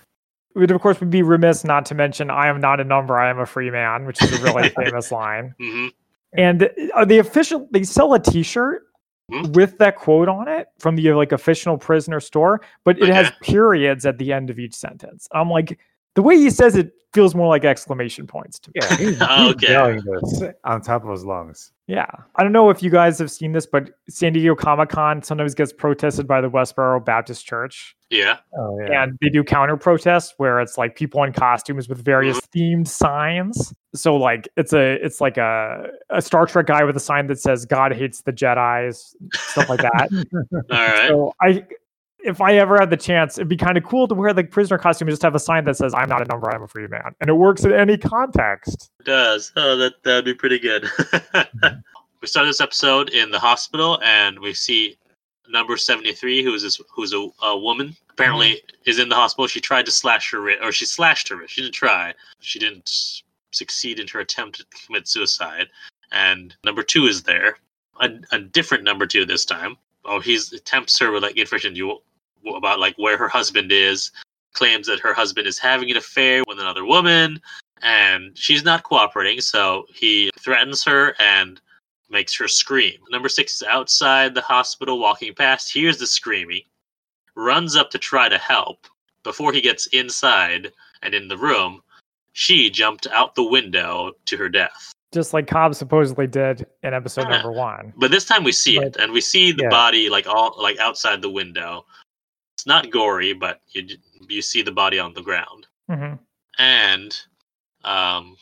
We'd of course would be remiss not to mention "I am not a number, I am a free man," which is a really famous line. hmm And are they official? They sell a T-shirt Hmm. with that quote on it from the like official prisoner store, but it has periods at the end of each sentence. I'm like, the way he says it feels more like exclamation points to me. Yeah, he's, he's oh, Okay. yelling this on top of his lungs. Yeah. I don't know if you guys have seen this, but San Diego Comic Con sometimes gets protested by the Westboro Baptist Church. Yeah. Oh yeah, And they do counter protests where it's like people in costumes with various mm-hmm. themed signs. So like it's a it's like a, a Star Trek guy with a sign that says God hates the Jedi's, stuff like that. All right. so I if I ever had the chance, it'd be kind of cool to wear the prisoner costume and just have a sign that says I'm not a number, I'm a free man. And it works in any context. It does. Oh, that that'd be pretty good. Mm-hmm. we start this episode in the hospital, and we see number seventy three, who's this, who's a, a woman. Apparently, mm-hmm. is in the hospital. She tried to slash her wrist, or she slashed her wrist. She didn't try. She didn't succeed in her attempt to commit suicide. And number two is there, a, a different number two this time. Oh, he's attempts her with like information you about like where her husband is. Claims that her husband is having an affair with another woman and she's not cooperating, so he threatens her and makes her scream. Number six is outside the hospital walking past, hears the screaming, runs up to try to help. Before he gets inside and in the room, she jumped out the window to her death. Just like Cobb supposedly did in episode Yeah. number one. But this time we see it, and we see the Yeah. body like all like outside the window. It's not gory, but you you see the body on the ground. hmm and um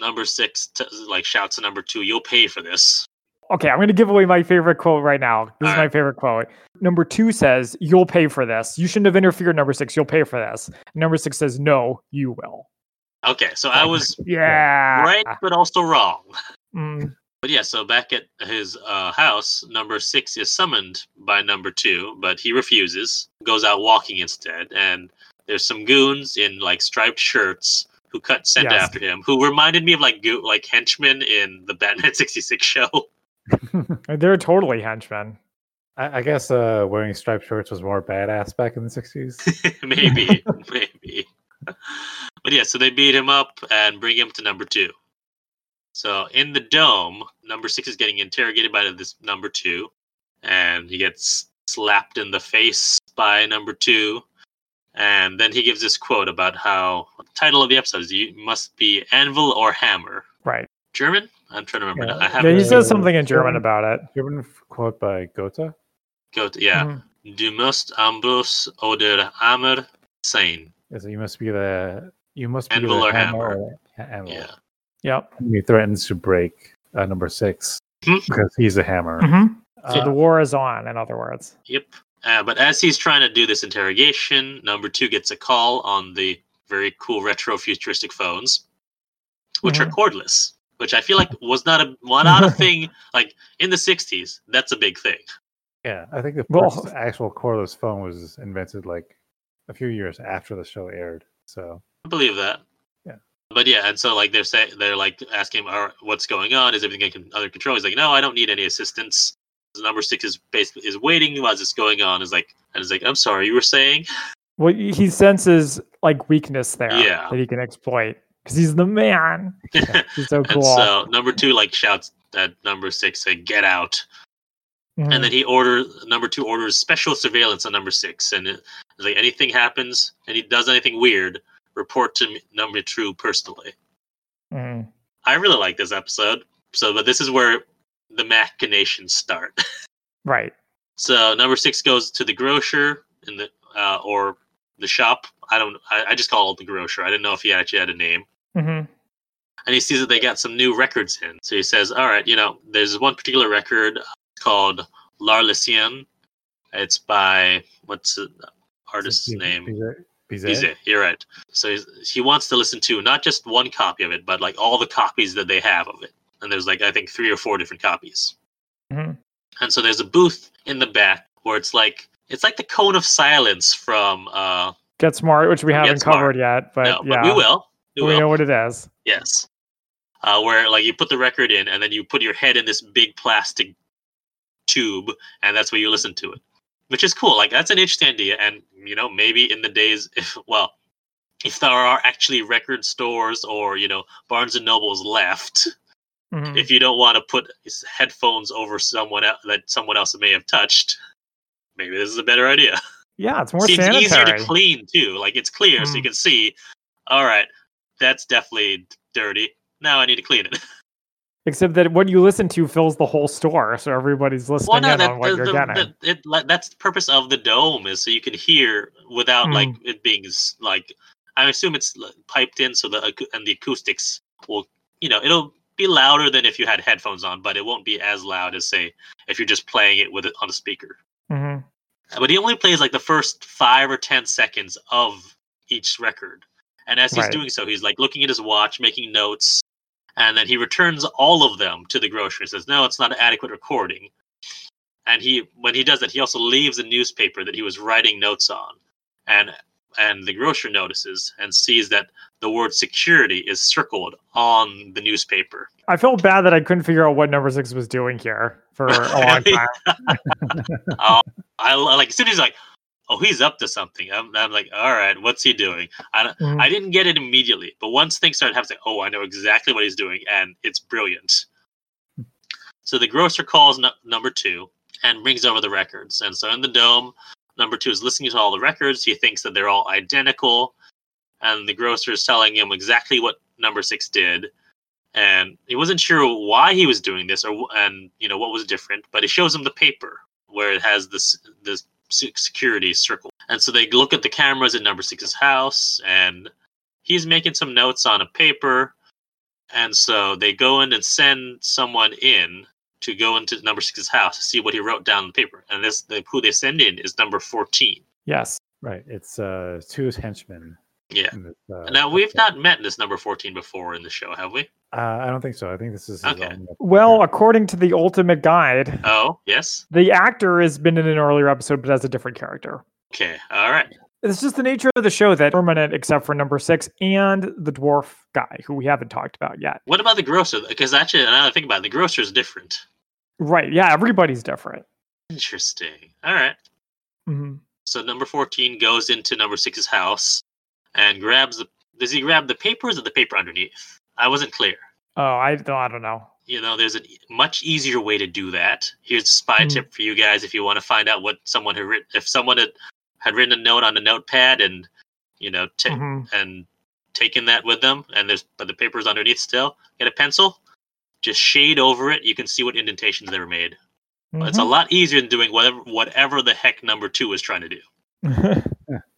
number six t- like shouts to number two you'll pay for this Okay, I'm going to give away my favorite quote right now. This is my right. favorite quote. Number two says, You'll pay for this. You shouldn't have interfered. Number six, you'll pay for this. Number six says, No, you will. okay so i was Yeah. right but also wrong Mm, but yeah so back at his uh, house number six is summoned by number two but he refuses goes out walking instead and there's some goons in like striped shirts who cut scent Yes. after him who reminded me of like go- like henchmen in the batman 66 show They're totally henchmen. I, I guess uh, wearing striped shirts was more badass back in the '60s. maybe, maybe. But yeah, so they beat him up and bring him to number two. So in the dome, number six is getting interrogated by this number two, and he gets slapped in the face by number two. And then he gives this quote about how title of the episode is "You must be anvil or hammer." Right. German? I'm trying to remember. Yeah. now. I Yeah, haven't he says something in German German- about it. German quote by Goethe. go to yeah. Mhm. Du musst Amboss oder Hammer sein. Is that you must be the you must be Anvil the or hammer. hammer. or ha- anvil. Yeah. Yep. And he threatens to break uh, number six Hmm. because he's a hammer. Mhm. So Uh, the war is on, in other words. Yep. Uh, but as he's trying to do this interrogation, number two gets a call on the very cool retro futuristic phones, which are cordless. Which I feel like was not a well, not a thing like in the '60s. That's a big thing. yeah, I think the Well- first actual cordless phone was invented like a few years after the show aired. So I believe that. Yeah. But yeah, and so like they're saying they're like asking him, "All right, "What's going on? Is everything under control?" He's like, "No, I don't need any assistance." Number six is basically is waiting while this is going on. Is like and is like, "I'm sorry, you were saying." Well, he senses like weakness there Yeah. that he can exploit because he's the man. He's so And cool. so number two like shouts at number six, say, "Get out!" Mhm. And then he orders number two orders special surveillance on number six, and it, like anything happens and he does anything weird, report to me, number two personally. Mhm. I really like this episode. So, but this is where the machinations start. Right. so number six goes to the grocer in the uh, or the shop. I don't. I, I just call it the grocer. I didn't know if he actually had a name. hmm and he sees that they got some new records in. So he says, "All right, you know, there's one particular record called L'Arlesienne. It's by what's the artist's name? Bizet. Bizet. You're right. So he's, he wants to listen to not just one copy of it, but like all the copies that they have of it. And there's like I think three or four different copies. Mhm. And so there's a booth in the back where it's like It's like the cone of silence from uh Get smart, which we haven't Smart. covered yet, but no, yeah, but we will. We we will. know what it is. Yes. Uh, where like you put the record in and then you put your head in this big plastic tube and that's where you listen to it. Which is cool. Like that's an interesting idea. And you know, maybe in the days if well, if there are actually record stores or, you know, Barnes and Nobles left, Mhm. if you don't want to put headphones over someone else that someone else may have touched, maybe this is a better idea. Yeah, it's more Seems sanitary. easier to clean too. Like it's clear, so you Mm. can see. All right, that's definitely dirty. Now I need to clean it. Except that what you listen to fills the whole store, so everybody's listening well, no, in that, on what the, you're the- getting. the- it, that's the purpose of the dome is so you can hear without like Mm. it being like. I assume it's piped in, so the and the acoustics will, you know, it'll be louder than if you had headphones on, but it won't be as loud as say if you're just playing it with it on a speaker. Mhm. but he only plays like the first five or ten seconds of each record and as he's Right. doing so he's like looking at his watch making notes and then he returns all of them to the grocer and says no it's not an adequate recording. And he when he does that he also leaves a newspaper that he was writing notes on. And and the grocer notices and sees that the word security is circled on the newspaper. I felt bad that I couldn't figure out what number six was doing here for a long time. oh, I like as soon as he's like, oh, he's up to something. I'm, I'm like, all right, what's he doing? I Mhm. I didn't get it immediately, but once things started happening, oh, I know exactly what he's doing, and it's brilliant. So the grocer calls nu- number two and brings over the records, and so in the dome, number two is listening to all the records. He thinks that they're all identical, and the grocer is telling him exactly what number six did. And he wasn't sure why he was doing this, or and you know what was different. But he shows him the paper where it has this this security circle. And so they look at the cameras in number six's house, and he's making some notes on a paper. And so they go in and send someone in to go into number six's house to see what he wrote down on the paper. And this the, who they send in is number fourteen. Yes. Right. It's uh two henchmen. Yeah. this, uh, Now we've episode. not met this number fourteen before in the show, have we? Uh, I don't think so. I think this is Okay. Well, according to the Ultimate Guide, Oh, yes. the actor has been in an earlier episode, but as a different character. Okay. All right. It's just the nature of the show that permanent, except for number six and the dwarf guy, who we haven't talked about yet. What about the grocer? Because actually, now that I think about it, the grocer is different. Right? Yeah, everybody's different. Interesting. All right. hmm So number fourteen goes into number six's house and grabs the. Does he grab the papers or the paper underneath? I wasn't clear. Oh, I don't. I don't know. You know, there's a much easier way to do that. Here's a spy Hmm. tip for you guys if you want to find out what someone had written. If someone had had written a note on a notepad and you know ta- Mhm. and taken that with them, and there's but the paper's underneath still. Get a pencil, just shade over it. You can see what indentations they were made. It's a Mhm. lot easier than doing whatever whatever the heck number two is trying to do.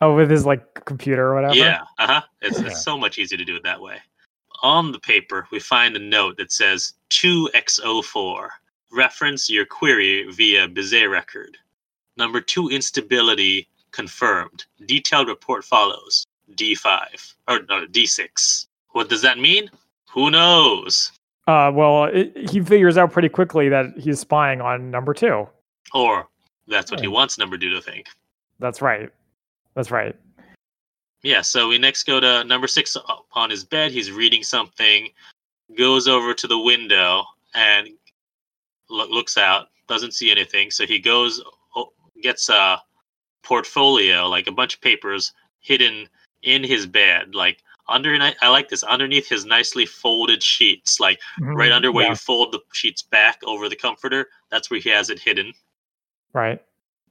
Oh, with his like computer or whatever. Yeah, uh huh. It's, Yeah. it's so much easier to do it that way. On the paper, we find a note that says 2x04. Reference your query via Bizet record. Number two instability confirmed. Detailed report follows. D5 or no D6. What does that mean? Who knows? Uh, well, it, he figures out pretty quickly that he's spying on number two. Or that's what he wants number two to think. That's right. That's right. Yeah, so we next go to number six up on his bed. He's reading something, goes over to the window and lo- looks out, doesn't see anything. So he goes, gets a portfolio, like a bunch of papers hidden in his bed, like under. I like this underneath his nicely folded sheets, like right Mhm. under where Yeah, you fold the sheets back over the comforter. That's where he has it hidden Right.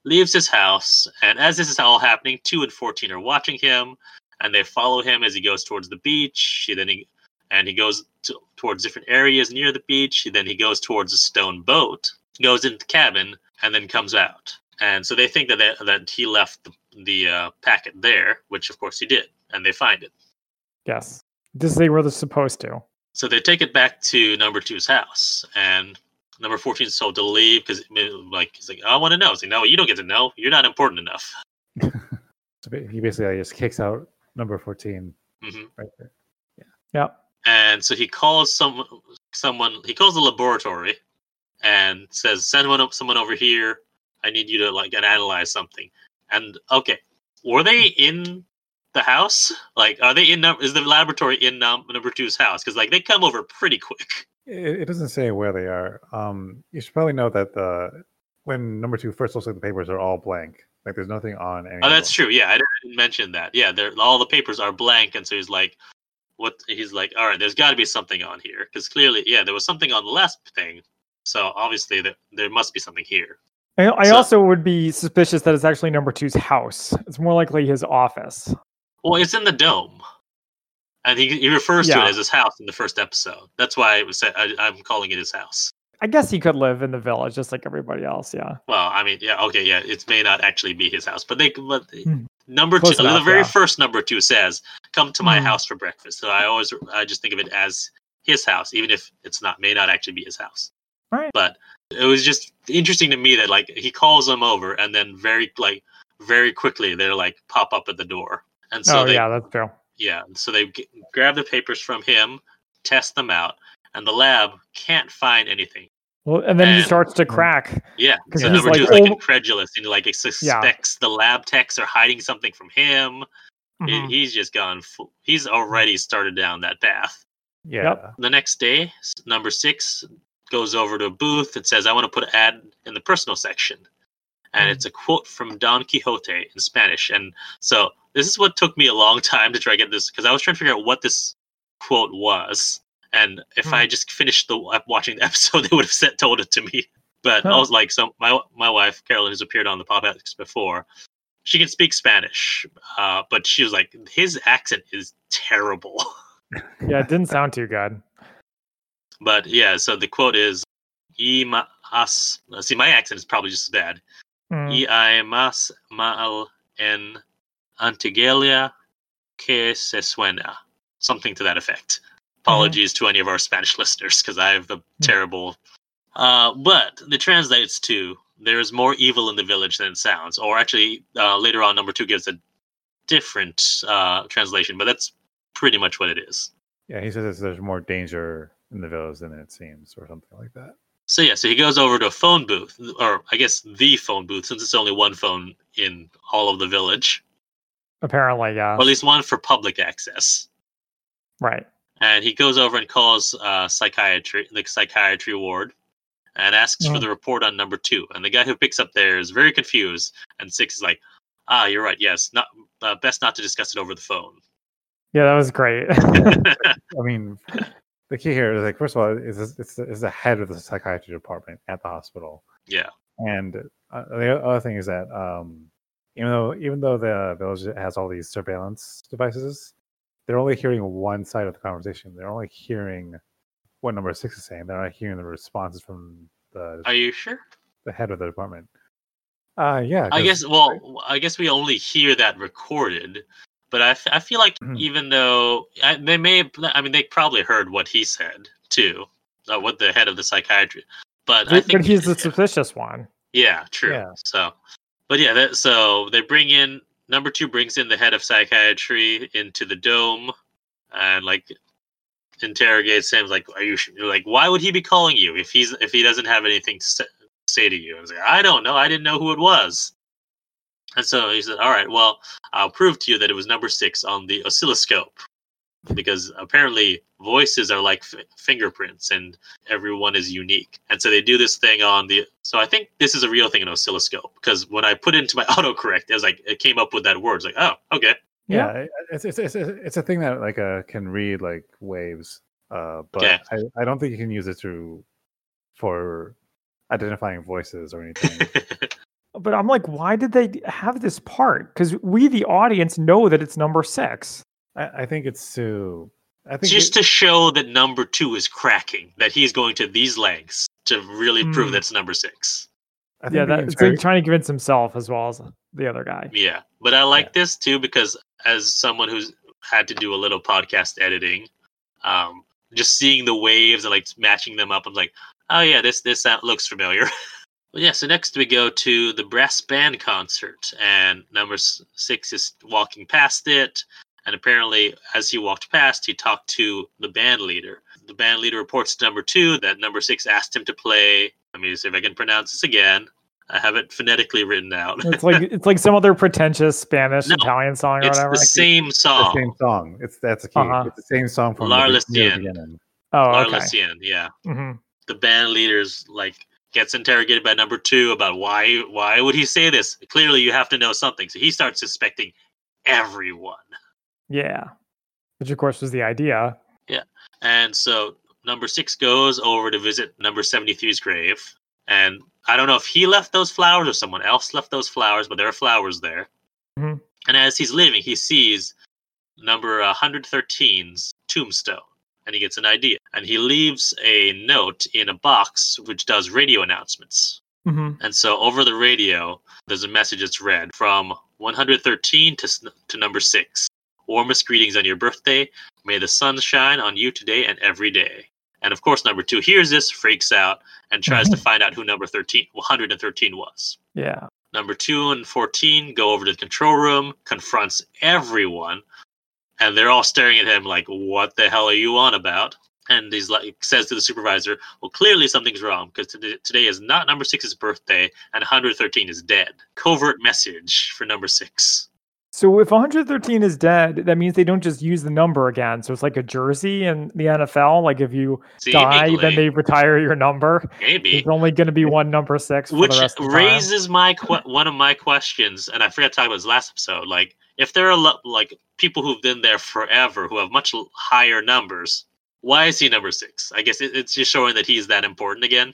Leaves his house, and as this is all happening, two and fourteen are watching him, and they follow him as he goes towards the beach. He then he and he goes to, towards different areas near the beach. Then he goes towards a stone boat, goes into the cabin, and then comes out. And so they think that they, that he left the, the uh, packet there, which of course he did, and they find it. Yes. Just they were supposed to. So they take it back to number two's house, and number fourteen is told to leave because, like, he's like, "I want to know." He's like, "No, you don't get to know. You're not important enough." So he basically just kicks out number fourteen hmm right there. Yeah. and so he calls some someone he calls the laboratory and says send one up, someone over here I need you to like analyze something. And okay, were they in the house? Like, are they in? num- Is the laboratory in num- number two's house? Because like they come over pretty quick. It, it doesn't say where they are. Um, you should probably know that the when number two first looks at the papers, are all blank. Like there's nothing on any. Oh, that's true. Yeah, I didn't mention that. Yeah, they're all the papers are blank, and so he's like, "What?" He's like, "All right, there's got to be something on here," because clearly, yeah, there was something on the last thing. So obviously, there there must be something here. I, I So- also would be suspicious that it's actually number two's house. It's more likely his office. Well, it's in the dome, and he he refers to it as his house in the first episode. That's why it was I, I'm calling it his house. I guess he could live in the village just like everybody else. Yeah. Well, I mean, yeah, okay, yeah, it may not actually be his house, but they, but Hmm. number Close two, enough, the very yeah. first number two says, "Come to my Hmm. house for breakfast." So I always, I just think of it as his house, even if it's not, may not actually be his house. Right. But it was just interesting to me that like he calls them over, and then very like very quickly they're like pop up at the door, and so oh they yeah, that's true. Yeah, so they g- grab the papers from him, test them out, and the lab can't find anything. Well, and then he starts to crack. Yeah, 'Cause so he's number like, two is like "Oh." incredulous and like it suspects the lab techs are hiding something from him. He- Mhm. he's just gone. Full, he's already started down that path. Yeah. The next day, number six goes over to a booth and says, "I want to put an ad in the personal section," and it's a quote from Don Quixote in Spanish. And so this is what took me a long time to try to get this because I was trying to figure out what this quote was. And if I just finished the uh, watching the episode, they would have said told it to me. But I was like, so my my wife Carolyn, who's appeared on the podcast before, she can speak Spanish, uh, but she was like, his accent is terrible. Yeah, it didn't sound too good. But yeah, so the quote is, "Y has." See, my accent is probably just as bad. Mm. Y hay más mal en Antigua que se suena. Something to that effect. Apologies to any of our Spanish listeners because I have the terrible. Uh, but it translates to there is more evil in the village than it sounds. Or actually, uh, later on, number two gives a different uh, translation, but that's pretty much what it is. Yeah. He says there's more danger in the village than it seems, or something like that. So yeah, so he goes over to a phone booth, or I guess the phone booth, since it's only one phone in all of the village, Apparently, yeah. or at least one for public access. right. And he goes over and calls uh, psychiatry, the psychiatry ward, and asks for Mhm. the report on number two. And the guy who picks up there is very confused, and six is like, "Ah, you're right. Yes, not uh, best not to discuss it over the phone." Yeah, that was great. I mean, the key here is like, first of all, is it's the, it's the head of the psychiatry department at the hospital, yeah, and uh, the other thing is that um, even though even though the village has all these surveillance devices, they're only hearing one side of the conversation. They're only hearing what number six is saying. They're not hearing the responses from the are you sure? the head of the department. Uh yeah. i guess. Well, I guess we only hear that recorded, but I, f- I feel like Mhm. even though I, they may, have- I mean, they probably heard what he said too, uh, what the head of the psychiatry. But I think but he's the suspicious one. yeah, true. Yeah. So, but yeah, that, so they bring in number two brings in the head of psychiatry into the dome, and like interrogates him like, "Are you like why would he be calling you if he's if he doesn't have anything to say, say to you?" I was like, "I don't know. I didn't know who it was." And so he said, "All right, well, I'll prove to you that it was number six on the oscilloscope." Because apparently voices are like f- fingerprints, and everyone is unique. And so they do this thing on the. So I think this is a real thing in oscilloscope because when I put it into my autocorrect, it was like it came up with that word. It's like, oh, okay. yeah, it- it's it's it's a, it's a thing that like uh can read like waves. Uh, but Okay. I, I don't think you can use it to for identifying voices or anything. But I'm like, why did they have this part? Because we, the audience, know that it's number six. I, I think it's to I think Just it- to show that number two is cracking, that he's going to these lengths to really prove Hmm. that's number six. I think Yeah, the that, it's inter- like trying to convince himself as well as the other guy. Yeah, but I like this too because as someone who's had to do a little podcast editing, um, just seeing the waves and like matching them up, I'm like, oh yeah, this this sound, looks familiar. well, yeah. So next we go to the brass band concert, and number six is walking past it, and apparently as he walked past, he talked to the band leader. The band leader reports to number two that number six asked him to play. Let me see if I can pronounce this again. I have it phonetically written out. It's like it's like some other pretentious Spanish No, Italian song or it's whatever. the same song. The song. same song. It's that's a key. Uh-huh. It's the same song from La the, La the Cien. beginning. oh, Larla okay. Cien, yeah. hmm The band leader's like gets interrogated by number two about why why would he say this? Clearly you have to know something. So he starts suspecting everyone. Yeah, which of course was the idea. Yeah, and so number six goes over to visit number 73's grave. And I don't know if he left those flowers or someone else left those flowers, but there are flowers there. Mhm. And as he's leaving, he sees number 113's tombstone. And he gets an idea. And he leaves a note in a box which does radio announcements. hmm And so over the radio, there's a message that's read from 113 to, to number six. Warmest greetings on your birthday. May the sun shine on you today and every day. And of course, number two hears this, freaks out, and tries to find out who number 13, 113 was. Yeah. Number two and 14 go over to the control room, confronts everyone, and they're all staring at him like, What the hell are you on about? And he's like, says to the supervisor, Well, clearly something's wrong because today, today is not number six's birthday and 113 is dead. Covert message for number six. So if 113 is dead, that means they don't just use the number again. So it's like a jersey in the NFL. Like if you die, then they retire your number. maybe. There's only going to be one number six for Which the rest of the time. raises my que- one of my questions, and I forgot to talk about this last episode. Like, if there are lo- like people who've been there forever who have much higher numbers, why is he number six? I guess it, it's just showing that he's that important again.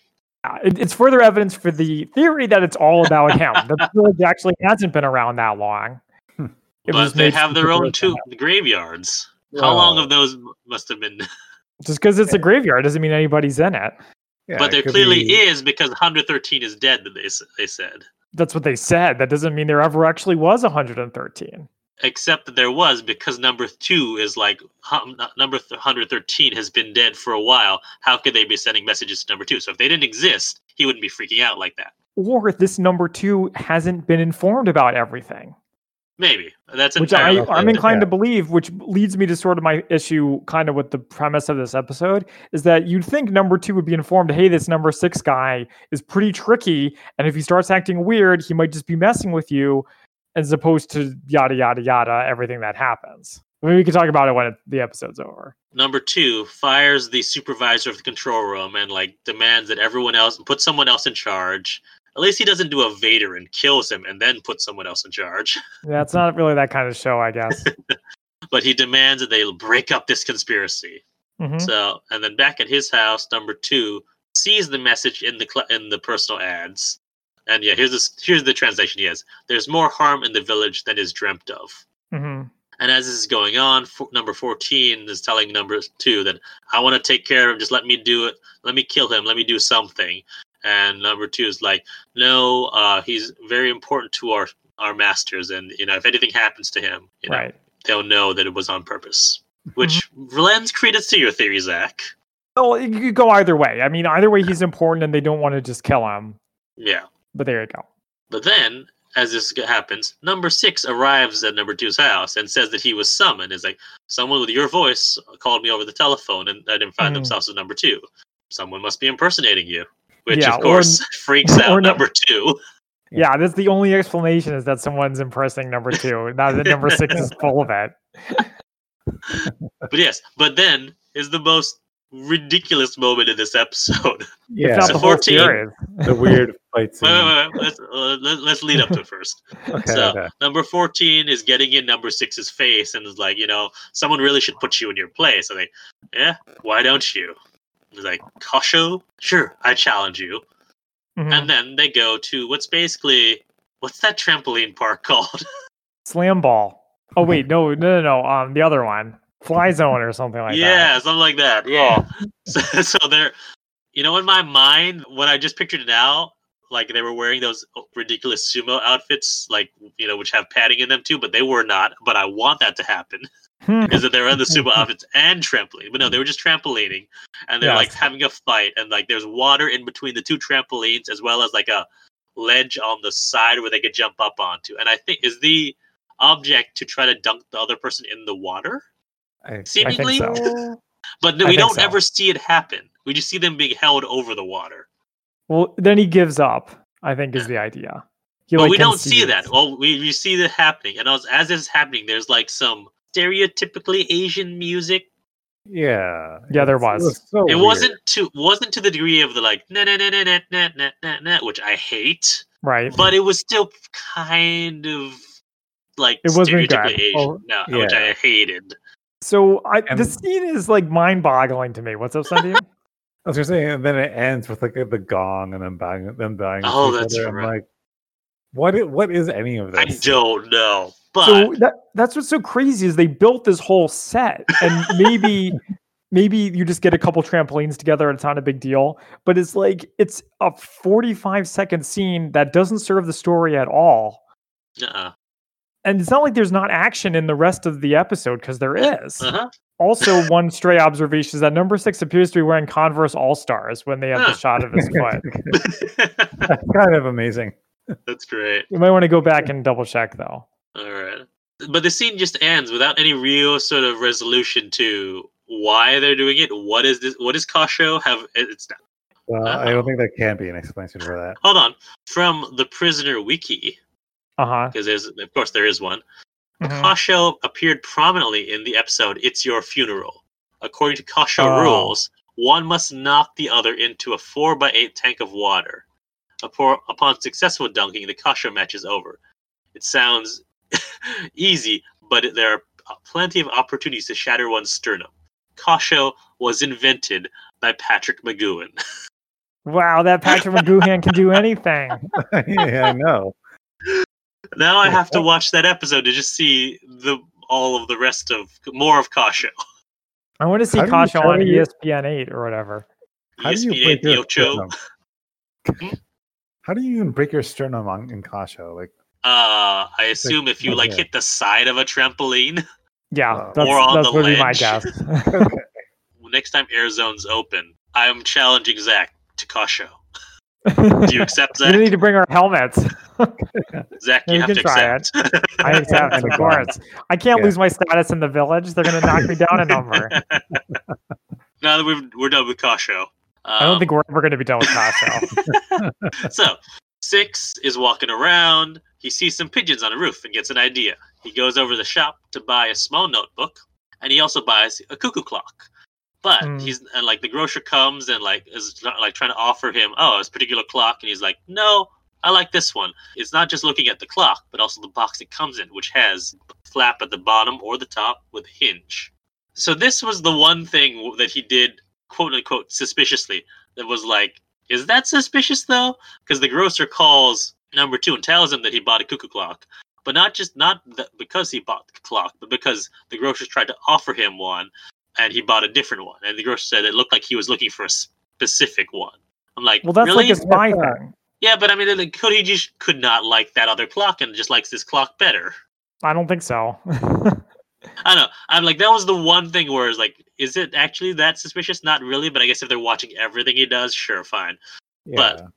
It's further evidence for the theory that it's all about him. the village actually hasn't been around that long. It but they have their own specifically two for him. graveyards. How long of those must have been? Just because it's a graveyard doesn't mean anybody's in it. yeah, but there could clearly be- is because 113 is dead. That they they said, That's what they said. That doesn't mean there ever actually was 113. except that there was because number two is like hum- number 113 has been dead for a while. How could they be sending messages to number two? So if they didn't exist, he wouldn't be freaking out like that. Or if this number two hasn't been informed about everything. Maybe that's which I, I'm Yeah. inclined to believe, which leads me to sort of my issue kind of with the premise of this episode, is that you'd think number two would be informed, hey, this number six guy is pretty tricky. And if he starts acting weird, he might just be messing with you, as opposed to yada, yada, yada, everything that happens. I mean, we can talk about it when it, the episode's over. number two fires the supervisor of the control room and like demands that everyone else put someone else in charge. At least he doesn't do a Vader and kills him and then put someone else in charge. Yeah, it's not really that kind of show, I guess. But he demands that they break up this conspiracy. Mhm. So, and then back at his house, number two sees the message in the cl- in the personal ads, and yeah, here's this here's the translation he has. There's more harm in the village than is dreamt of. Mhm. And as this is going on, fo- number 14 is telling number two that I want to take care of him. Just let me do it. Let me kill him. Let me do something. And number two is like, no, uh, he's very important to our our masters, and you know, if anything happens to him, you know, Right. they'll know that it was on purpose. Which lends credence to your theory, Zach. Well, it could go either way. I mean, either way, he's important and they don't want to just kill him. Yeah. But there you go. But then, as this happens, number six arrives at number two's house and says that he was summoned. It's like, someone with your voice called me over the telephone and identified Mhm. themselves as number two. Someone must be impersonating you. Which, Yeah, of or course, freaks or out no- number two. Yeah, that's the only explanation is that someone's impressing number two. Now that number six is full of it. But yes, but then is the most ridiculous moment in this episode. If Yeah, not So the whole 14. series. the weird fight Wait, scene. wait, wait, wait. Let's, uh, let, let's lead up to it first. Okay, So okay. number 14 is getting in number six's face and is like, you know, someone really should put you in your place. And they, yeah, why don't you? Like, Kosho? Sure, I challenge you. Mhm. And then they go to what's basically, what's that trampoline park called? Slam ball. Oh wait, no, no, no, no. Um, the other one, fly zone or something like that. yeah, something like that. Yeah. so, so they're, you know, in my mind, when I just pictured it now, like they were wearing those ridiculous sumo outfits, like, you know, which have padding in them too, but they were not. But I want that to happen. Hmm. is that they were in the super outfits and trampoline. But no, they were just trampolining, and they're like having a fight, and like there's water in between the two trampolines, as well as like a ledge on the side where they could jump up onto. And I think is the object to try to dunk the other person in the water, I, seemingly. so. But we don't so. ever see it happen. We just see them being held over the water. Well, then he gives up. I think is the idea. He, but like, we don't see that. Well, we, we see that happening, and as, as it's happening, there's like some stereotypically Asian music. Yeah. Yeah, there It's- was. so It wasn't to wasn't to the degree of the like na na na na na na na na na, which I hate, right. but it was still kind of like It wasn't stereotypically. Asian, Oh, no, which I hated. So I, And- the scene is like mind-boggling to me. What's up, Sundeep? I was gonna say, and then it ends with like the gong and then banging them banging. Oh, that's other. I'm like, what? What is any of this? I don't know, but so that that's what's so crazy is they built this whole set, and maybe maybe you just get a couple trampolines together and it's not a big deal. But it's like it's a 45 second scene that doesn't serve the story at all. uh-uh. And it's not like there's not action in the rest of the episode because there is. uh-huh. Also, one stray observation is that number six appears to be wearing Converse All Stars when they have Huh. the shot of his foot. That's kind of amazing. that's great. You might want to go back and double check though. All right. But the scene just ends without any real sort of resolution to why they're doing it. What is this? What does Kosho have? It's not. Well, I Oh. don't think there can be an explanation for that. Hold on. From the prisoner wiki, Uh huh. because there's of course there is one. Kosho appeared prominently in the episode "It's Your Funeral." According to Kosho Oh. rules, one must knock the other into a four by eight tank of water. Upon, upon successful dunking, the Kosho match is over. It sounds easy, but there are plenty of opportunities to shatter one's sternum. Kosho was invented by Patrick McGoohan. Wow, that Patrick McGoohan can do anything. yeah, I know. now I have to watch that episode to just see the all of the rest of more of Kosho. I want to see How Kosho on you- ESPN 8 or whatever. How do you ESPN break your Ocho. sternum? Hmm? How do you even break your sternum on, in Kosho? Like, Uh, I assume if you like hit the side of a trampoline, Yeah, that's, or on that's the would be my ledge. guess. next time air zones open, I'm challenging Zach to Kosho. Do you accept we need to bring our helmets. Zach, Yeah, you have can to try accept. I accept, of course. I can't Yeah. lose my status in the village. They're going to knock me down a number. now that we've, we're done with Kosho. I don't um, think we're ever going to be done with Kosho. So, Six is walking around. He sees some pigeons on a roof and gets an idea. He goes over to the shop to buy a small notebook, and he also buys a cuckoo clock. But Mm. he's and like the grocer comes and like is like trying to offer him oh this particular clock, and he's like no, I like this one. It's not just looking at the clock, but also the box it comes in, which has a flap at the bottom or the top with a hinge. So this was the one thing that he did, quote unquote, suspiciously. That was like, is that suspicious though? Because the grocer calls number two and tells him that he bought a cuckoo clock, but not just not that because he bought the clock, but because the grocer tried to offer him one, and he bought a different one, and the grocer said it looked like he was looking for a specific one. I'm like, Well, that's really? like a spy Yeah. thing. Yeah, but I mean, like, could he just could not like that other clock and just likes this clock better? I don't think so. I don't know. I'm like, that was the one thing where it's like, is it actually that suspicious? Not really, but I guess if they're watching everything he does, sure, fine. But- Yeah.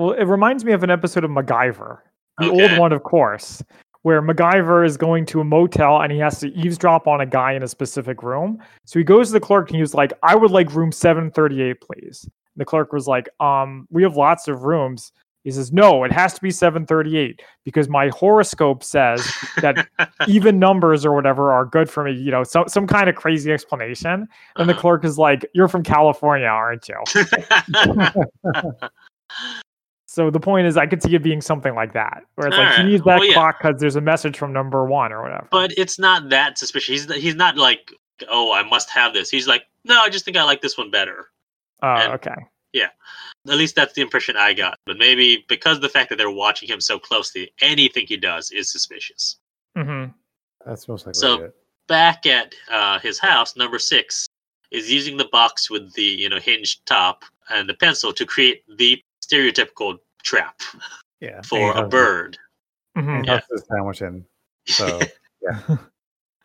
Well, it reminds me of an episode of MacGyver, the Okay. old one, of course, where MacGyver is going to a motel and he has to eavesdrop on a guy in a specific room. So he goes to the clerk and he was like, "I would like room 738, please." And The clerk was like, "Um, we have lots of rooms." He says, "No, it has to be 738 because my horoscope says that even numbers or whatever are good for me." You know, some some kind of crazy explanation. And the Uh-huh. clerk is like, "You're from California, aren't you?" So the point is, I could see it being something like that, where it's like he needs that well, clock because there's a message from number one or whatever. but it's not that suspicious. He's he's not like, oh, I must have this. He's like, no, I just think I like this one better. oh, and- okay. Yeah, at least that's the impression I got. But maybe because of the fact that they're watching him so closely, anything he does is suspicious. Mm-hmm. That's most likely So- it. Back at uh, his house, number six is using the box with the you know hinged top and the pencil to create the stereotypical trap Yeah. for a has- bird. hmm Yeah. has sandwich in. So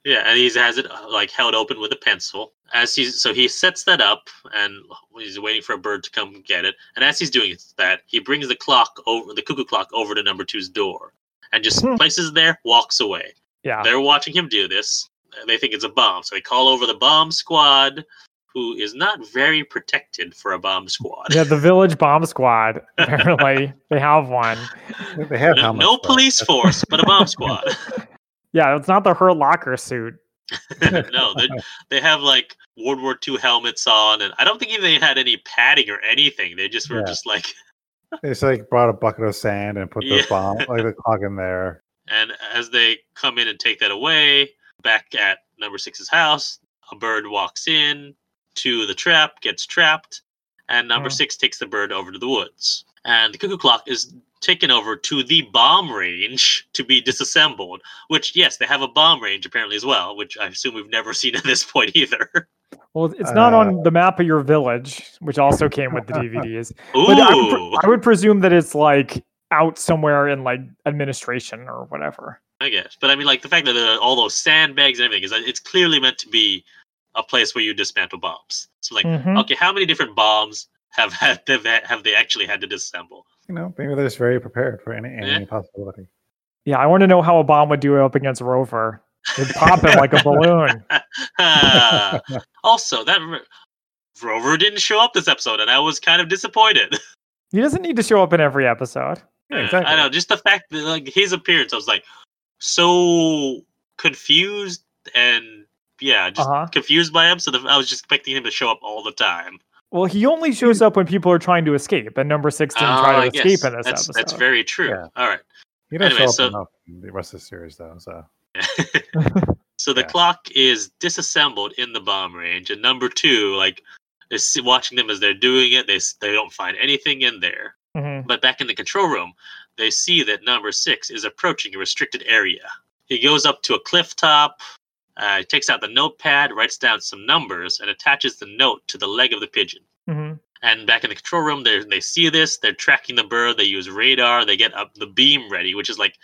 Yeah, and he has it uh, like held open with a pencil. As he's so he sets that up, and he's waiting for a bird to come get it. And as he's doing that, he brings the clock over the cuckoo clock over to number two's door, and just Hmm. places it there, walks away. Yeah. They're watching him do this. They think it's a bomb, so they call over the bomb squad, who is not very protected for a bomb squad. Yeah, the village bomb squad. Apparently, they have one. They have no, helmets, no police force, but a bomb squad. Yeah, it's not the Hurt Locker suit. no, they, they have like World War II helmets on, and I don't think even they had any padding or anything. They just were Yeah. just like, They just like brought a bucket of sand and put the Yeah. bomb, like the clock in there. and as they come in and take that away, back at number six's house, a bird walks in to the trap, gets trapped, and number Oh. six takes the bird over to the woods. And the cuckoo clock is taken over to the bomb range to be disassembled. Which, yes, they have a bomb range apparently as well, which I assume we've never seen at this point either. Well, it's not Uh, on the map of your village, which also came with the DVDs. But I would, pre- I would presume that it's like out somewhere in like administration or whatever. I guess. But I mean, like the fact that there all those sandbags and everything is—it's clearly meant to be a place where you dismantle bombs. So, like, Mhm. okay, how many different bombs have had have, have they actually had to disassemble? You know, maybe they're just very prepared for any any Yeah. possibility. Yeah, I want to know how a bomb would do up against Rover. It'd pop it like a balloon. Ah. also, that Rover didn't show up this episode, and I was kind of disappointed. He doesn't need to show up in every episode. Yeah, Uh, exactly. I know, just the fact that like his appearance, I was like so confused and yeah, just Uh-huh. confused by him. So the, I was just expecting him to show up all the time. Well, he only shows up when people are trying to escape, and number six didn't Oh, try to guess. escape in this that's, episode. That's very true. Yeah. All right. He doesn't Anyway, show so- enough in the rest of the series, though. So so the Yeah. clock is disassembled in the bomb range, and number two, like, is watching them as they're doing it. They they don't find anything in there. Mhm. But back in the control room, they see that number six is approaching a restricted area. He goes up to a cliff top. Uh, he takes out the notepad, writes down some numbers, and attaches the note to the leg of the pigeon. Mhm. And back in the control room, they they see this. They're tracking the bird. They use radar. They get up the beam ready, which is like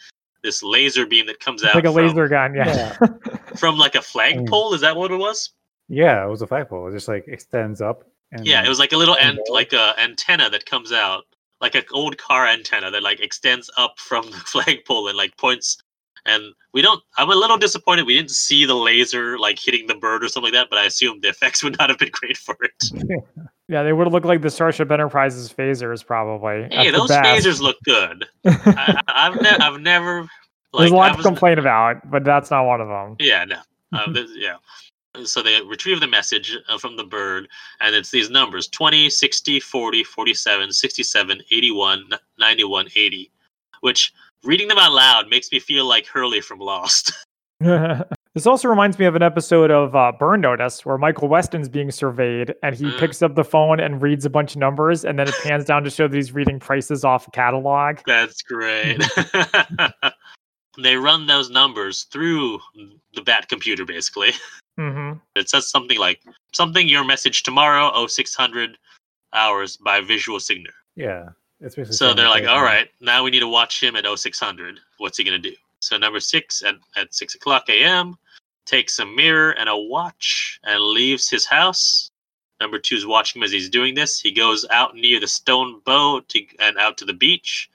this laser beam that comes It's out like a from, laser gun. Yeah. from like a flagpole. Is that what it was? yeah, it was a flagpole. It just like extends up. And Yeah, it was like a little and ant, like a antenna that comes out, like an old car antenna that like extends up from the flagpole and like points. And we don't. I'm a little disappointed we didn't see the laser like hitting the bird or something like that. But I assume the effects would not have been great for it. yeah, they would have looked like the Starship Enterprises phasers, probably. hey, those phasers look good. I, I- I've never, I've never. Like, There's a lot I to complain about, but that's not one of them. Yeah, no. Uh, this, yeah. So they retrieve the message uh, from the bird, and it's these numbers 20, 60, 40, 47, 67, 81, 91, 80, which reading them out loud makes me feel like Hurley from Lost. this also reminds me of an episode of uh, Burn Notice where Michael Weston's being surveyed and he Mm. picks up the phone and reads a bunch of numbers and then it pans down to show that he's reading prices off a catalog. That's great. they run those numbers through the bat computer, basically. hmm It says something like, something your message tomorrow, 0600 hours by visual signature. yeah. Basically So they're like, all right, now we need to watch him at 0600. What's he going to do? So number six at, at 6 o'clock a.m. takes a mirror and a watch and leaves his house. Number two is watching him as he's doing this. He goes out near the stone boat to, and out to the beach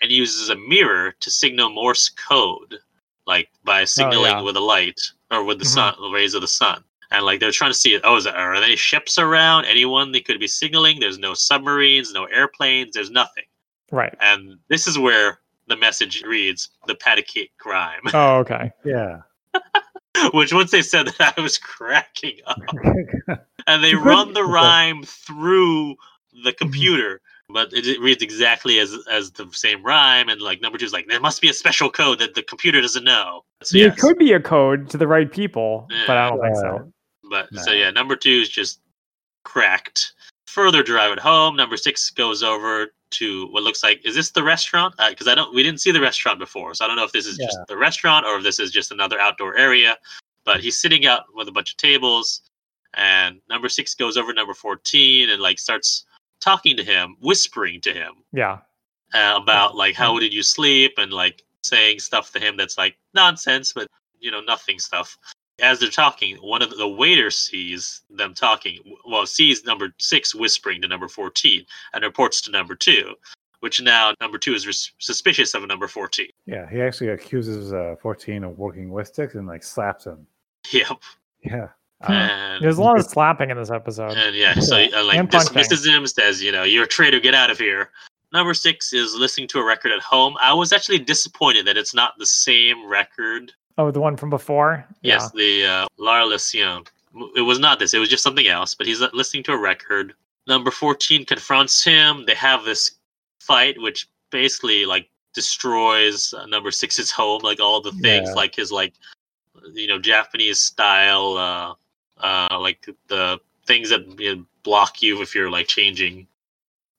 and uses a mirror to signal Morse code, like by signaling yeah. with a light or with the Mhm. sun, the rays of the sun. And like they're trying to see, oh, is there, are there any ships around? Anyone they could be signaling? There's no submarines, no airplanes. There's nothing. Right. And this is where the message reads the patty cake crime. Oh, okay. Yeah. Which once they said that I was cracking up. And they run the rhyme through the mm-hmm. computer. But it, it reads exactly as as the same rhyme, and like number two is like there must be a special code that the computer doesn't know. So, It could be a code to the right people, but I don't think so. But so yeah, number two is just cracked. Further drive it home. Number six goes over to what looks like is this the restaurant? Because I don't we didn't see the restaurant before, so I don't know if this is just the restaurant or if this is just another outdoor area. But he's sitting out with a bunch of tables, and number six goes over to number fourteen and like starts talking to him, whispering to him Yeah. uh, about like how did you sleep and like saying stuff to him that's like nonsense but you know nothing stuff as they're talking one of the, the waiters sees them talking well sees number six whispering to number 14 and reports to number two which now number two is res- suspicious of number 14 Yeah. He actually accuses uh, 14 of working with sticks and like slaps him. yep Yeah. And There's a lot of slapping in this episode. And yeah, so uh, like And dis- punching. Mrs. Zim says, you know, you're a traitor, get out of here. Number six is listening to a record at home. I was actually disappointed that it's not the same record. Oh, the one from before. Yes, the uh, La Lesion. It was not this. It was just something else. But he's uh, listening to a record. Number fourteen confronts him. They have this fight, which basically like destroys uh, number six's home. Like all the things, Yeah. like his like, you know, Japanese style, uh, uh, like the things that you know, block you if you're like changing.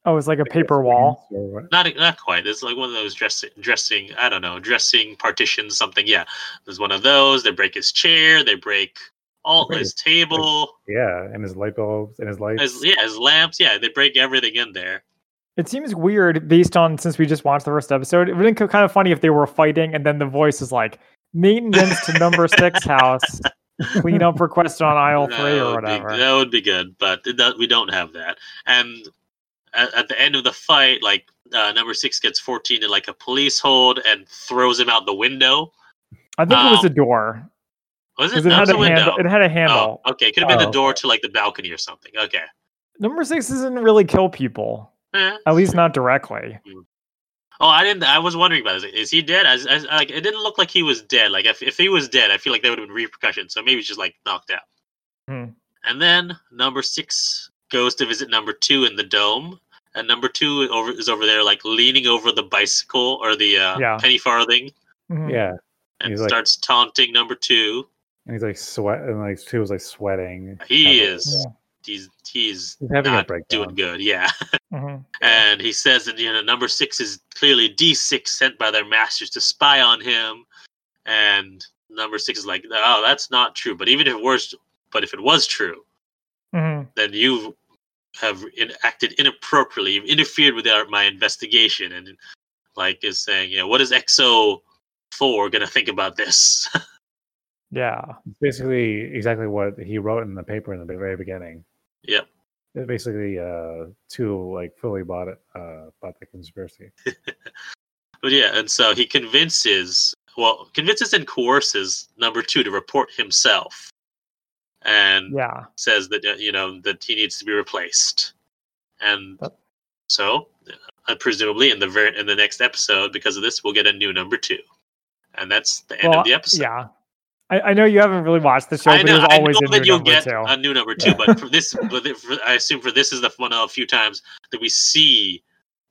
Oh, it's like a paper wall. Not not quite. It's like one of those dressing dressing. I don't know, dressing partitions, something. Yeah, there's one of those. They break his chair. They break all Right. his table. Yeah, and his light bulbs and his lights. His, yeah, his lamps. Yeah, they break everything in there. It seems weird based on since we just watched the first episode. It would have been kind of funny if they were fighting and then the voice is like maintenance to number six house, clean up request on aisle That three or would be- whatever. that would be good, but it does, we don't have that. And at, at the end of the fight, like uh, number six gets fourteen in like a police hold and throws him out the window. I think it was um, a door Was it? it had was a handle. It had a handle. Oh, okay. It could have been Oh, the door to like the balcony or something. Okay. Number six doesn't really kill people, Eh, at least not directly. Oh, I didn't. I was wondering about this. Is he dead? I, I, like, it didn't look like he was dead. Like, if, if he was dead, I feel like there would have been repercussions. So maybe he's just like knocked out. Hmm. And then number six goes to visit number two in the dome, and number two over is over there, like leaning over the bicycle or the uh, Yeah. penny farthing, Mhm. yeah, and He's like- starts taunting number two. and he's like sweat, and like she was like sweating. He Having- is. He's he's He's having a not doing good. Yeah. Mhm. and he says that you know number six is clearly D6 sent by their masters to spy on him, and number six is like, oh, that's not true. But even if it was, but if it was true, Mhm. then you have in, acted inappropriately. You've interfered with our, my investigation, and like is saying, you know, what is XO four gonna think about this? Yeah. Basically exactly what he wrote in the paper in the very beginning. Yep. It basically uh two like fully bought it uh bought the conspiracy. But yeah, and so he convinces, well, convinces and coerces number two to report himself, and Yeah. says that you know that he needs to be replaced, and But- so uh, presumably in the very in the next episode, because of this, we'll get a new number two, and that's the end Well, of the episode. yeah. I, I know you haven't really watched the show, I but know, there's I always know a that new you'll get two. a new number two, but for this, but for, I assume for this is the one of a few times that we see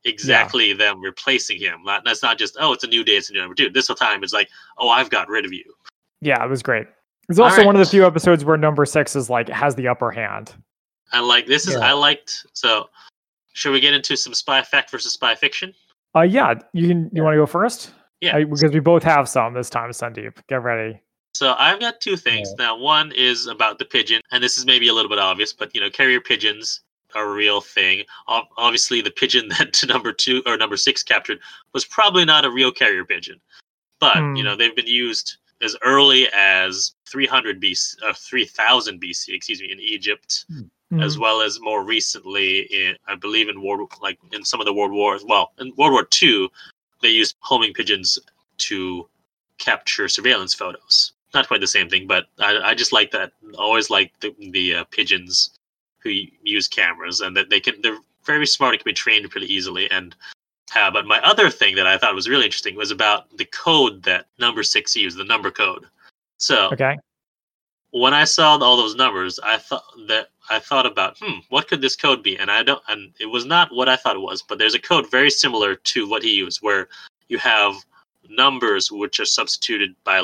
exactly them replacing him. Not, that's not just oh, it's a new day, it's a new number two. This whole time it's like oh, I've got rid of you. Yeah, it was great. It's also right. one of the few episodes where number six is like has the upper hand. I like this is Yeah. I liked. So should we get into some spy fact versus spy fiction? Uh yeah, you can you want to go first? Yeah. I- because we both have some this time, Sundeep. Get ready. So I've got two things. Now one is about the pigeon, and this is maybe a little bit obvious, but you know, carrier pigeons are a real thing. Obviously, the pigeon that number two or number six captured was probably not a real carrier pigeon, but Hmm. you know, they've been used as early as 300 BC, uh, 3000 BC, excuse me, in Egypt, as Mhm. well as more recently in, I believe, in World like in some of the World Wars. Well, in World War II, they used homing pigeons to capture surveillance photos. Not quite the same thing, but I, I just like that. Always like the the uh, pigeons who use cameras and that they can. They're very smart and can be trained pretty easily. And uh, but my other thing that I thought was really interesting was about the code that number six used, the number code. So Okay. when I saw all those numbers, I thought that I thought about, hmm, what could this code be? And I don't, and it was not what I thought it was. But there's a code very similar to what he used, where you have numbers which are substituted by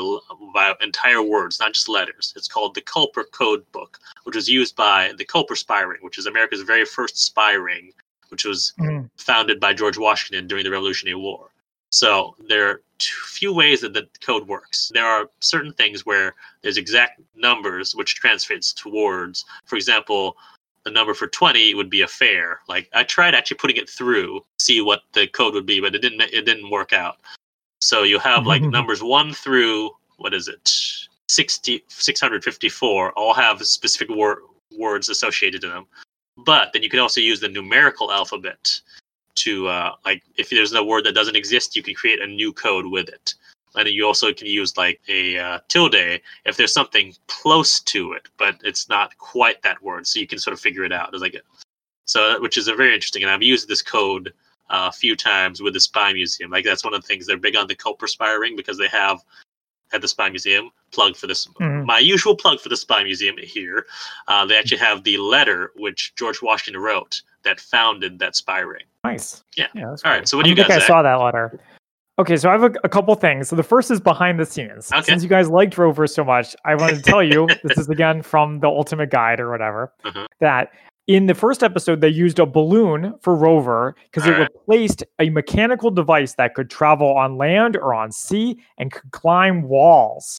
by entire words, not just letters. It's called the Culper Code Book, which was used by the Culper Spy Ring, which is America's very first spy ring, which was Mhm. founded by George Washington during the Revolutionary War. So there are two few ways that the code works. There are certain things where there's exact numbers which translates towards. For example, the number for 20 would be a fair. Like I tried actually putting it through, see what the code would be, but it didn't it didn't work out. So you have like numbers 1 through what is it? 60 654 all have specific wor- words associated to them. But then you could also use the numerical alphabet to uh, like if there's a word that doesn't exist, you can create a new code with it. and then you also can use like a uh, tilde if there's something close to it, but it's not quite that word, so you can sort of figure it out. Like so, which is a very interesting. And I've used this code uh, a few times with the Spy Museum. Like that's one of the things they're big on the Culper Spy Ring because they have at the Spy Museum. Plug for this, Mhm. my usual plug for the Spy Museum here. Uh, they actually have the letter which George Washington wrote that founded that spy ring. Nice. Yeah, that's All cool. right, so what do you don't think guys I saw that letter. Okay, so I have a, a couple things. So the first is behind the scenes. Okay. Since you guys liked Rover so much, I wanted to tell you this is again from the Ultimate Guide or whatever Uh-huh. that in the first episode they used a balloon for Rover because it replaced a mechanical device that could travel on land or on sea and could climb walls.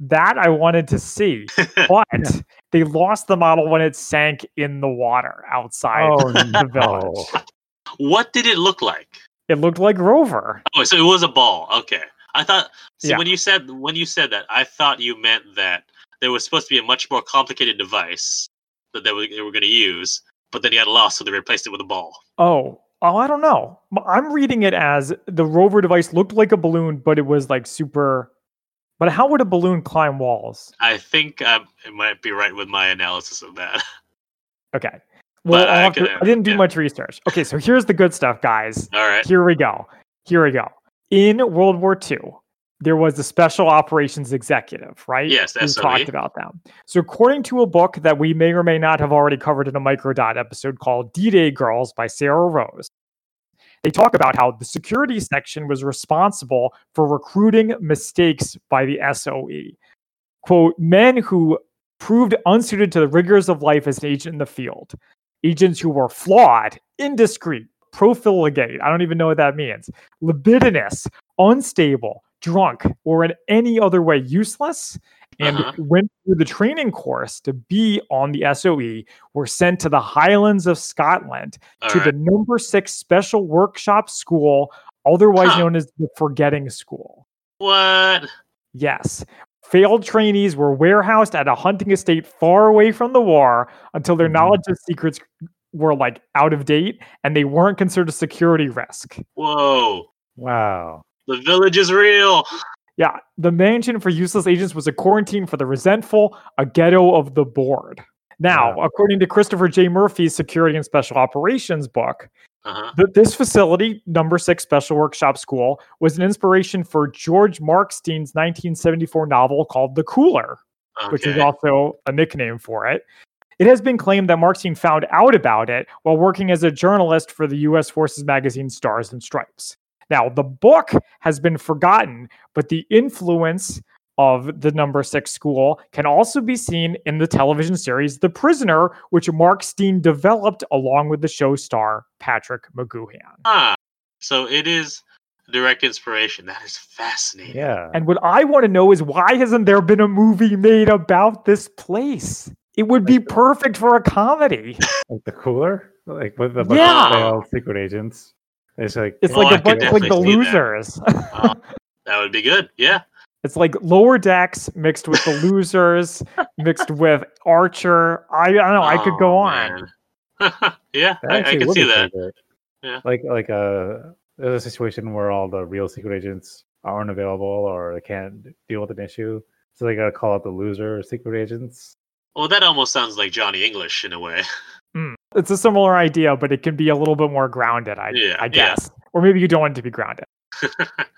That I wanted to see, but they lost the model when it sank in the water outside Oh the village. what did it look like? It looked like Rover. Oh, so it was a ball. Okay, I thought. See, Yeah. when you said when you said that, I thought you meant that there was supposed to be a much more complicated device that they were, they were going to use, but then he had lost, so they replaced it with a ball. Oh, oh, I don't know. I'm reading it as the rover device looked like a balloon, but it was like super. But how would a balloon climb walls? I think um, it might be right with my analysis of that. Okay. Well, I have to- I, didn't do yeah. much research. Okay, so here's the good stuff, guys. All right. Here we go. Here we go. In World War II, there was the Special Operations Executive, right? Yes, that's we talked about them. So, according to a book that we may or may not have already covered in a microdot episode called D Day Girls by Sarah Rose, they talk about how the security section was responsible for recruiting mistakes by the SOE. Quote, men who proved unsuited to the rigors of life as an agent in the field, agents who were flawed, indiscreet, profligate, I don't even know what that means, libidinous, unstable, drunk, or in any other way useless, and Uh-huh. went through the training course to be on the SOE were sent to the Highlands of Scotland All to right. the number six special workshop school, otherwise Huh. known as the Forgetting School. What? Yes. Failed trainees were warehoused at a hunting estate far away from the war until their Mhm. knowledge of secrets were like out of date and they weren't considered a security risk. Whoa. Wow. The village is real. Yeah, the mansion for useless agents was a quarantine for the resentful, a ghetto of the bored. Now, according to Christopher J. Murphy's Security and Special Operations book, Uh-huh. th- this facility, number six Special Workshop School, was an inspiration for George Markstein's 1974 novel called The Cooler. which is also a nickname for it. It has been claimed that Markstein found out about it while working as a journalist for the U.S. Forces magazine Stars and Stripes. Now, the book has been forgotten, but the influence of the number six school can also be seen in the television series The Prisoner, which Markstein developed along with the show star Patrick McGoohan. Ah, so it is direct inspiration. That is fascinating. Yeah. And what I want to know is why hasn't there been a movie made about this place? It would be perfect for a comedy. like the cooler, like with the Yeah. secret agents. It's like It's Oh, like I a bunch could like the definitely see that. losers. Oh, that would be good. Yeah. it's like lower decks mixed with the losers, mixed with Archer. I, I don't know. I could Oh, go on. yeah, I, I actually can see that. pretty. Yeah. Like like uh there's a situation where all the real secret agents aren't available or they can't deal with an issue. So they gotta call out the loser secret agents. Well, that almost sounds like Johnny English in a way. It's a similar idea, but it can be a little bit more grounded, I, Yeah, I yeah. guess. Or maybe you don't want it to be grounded.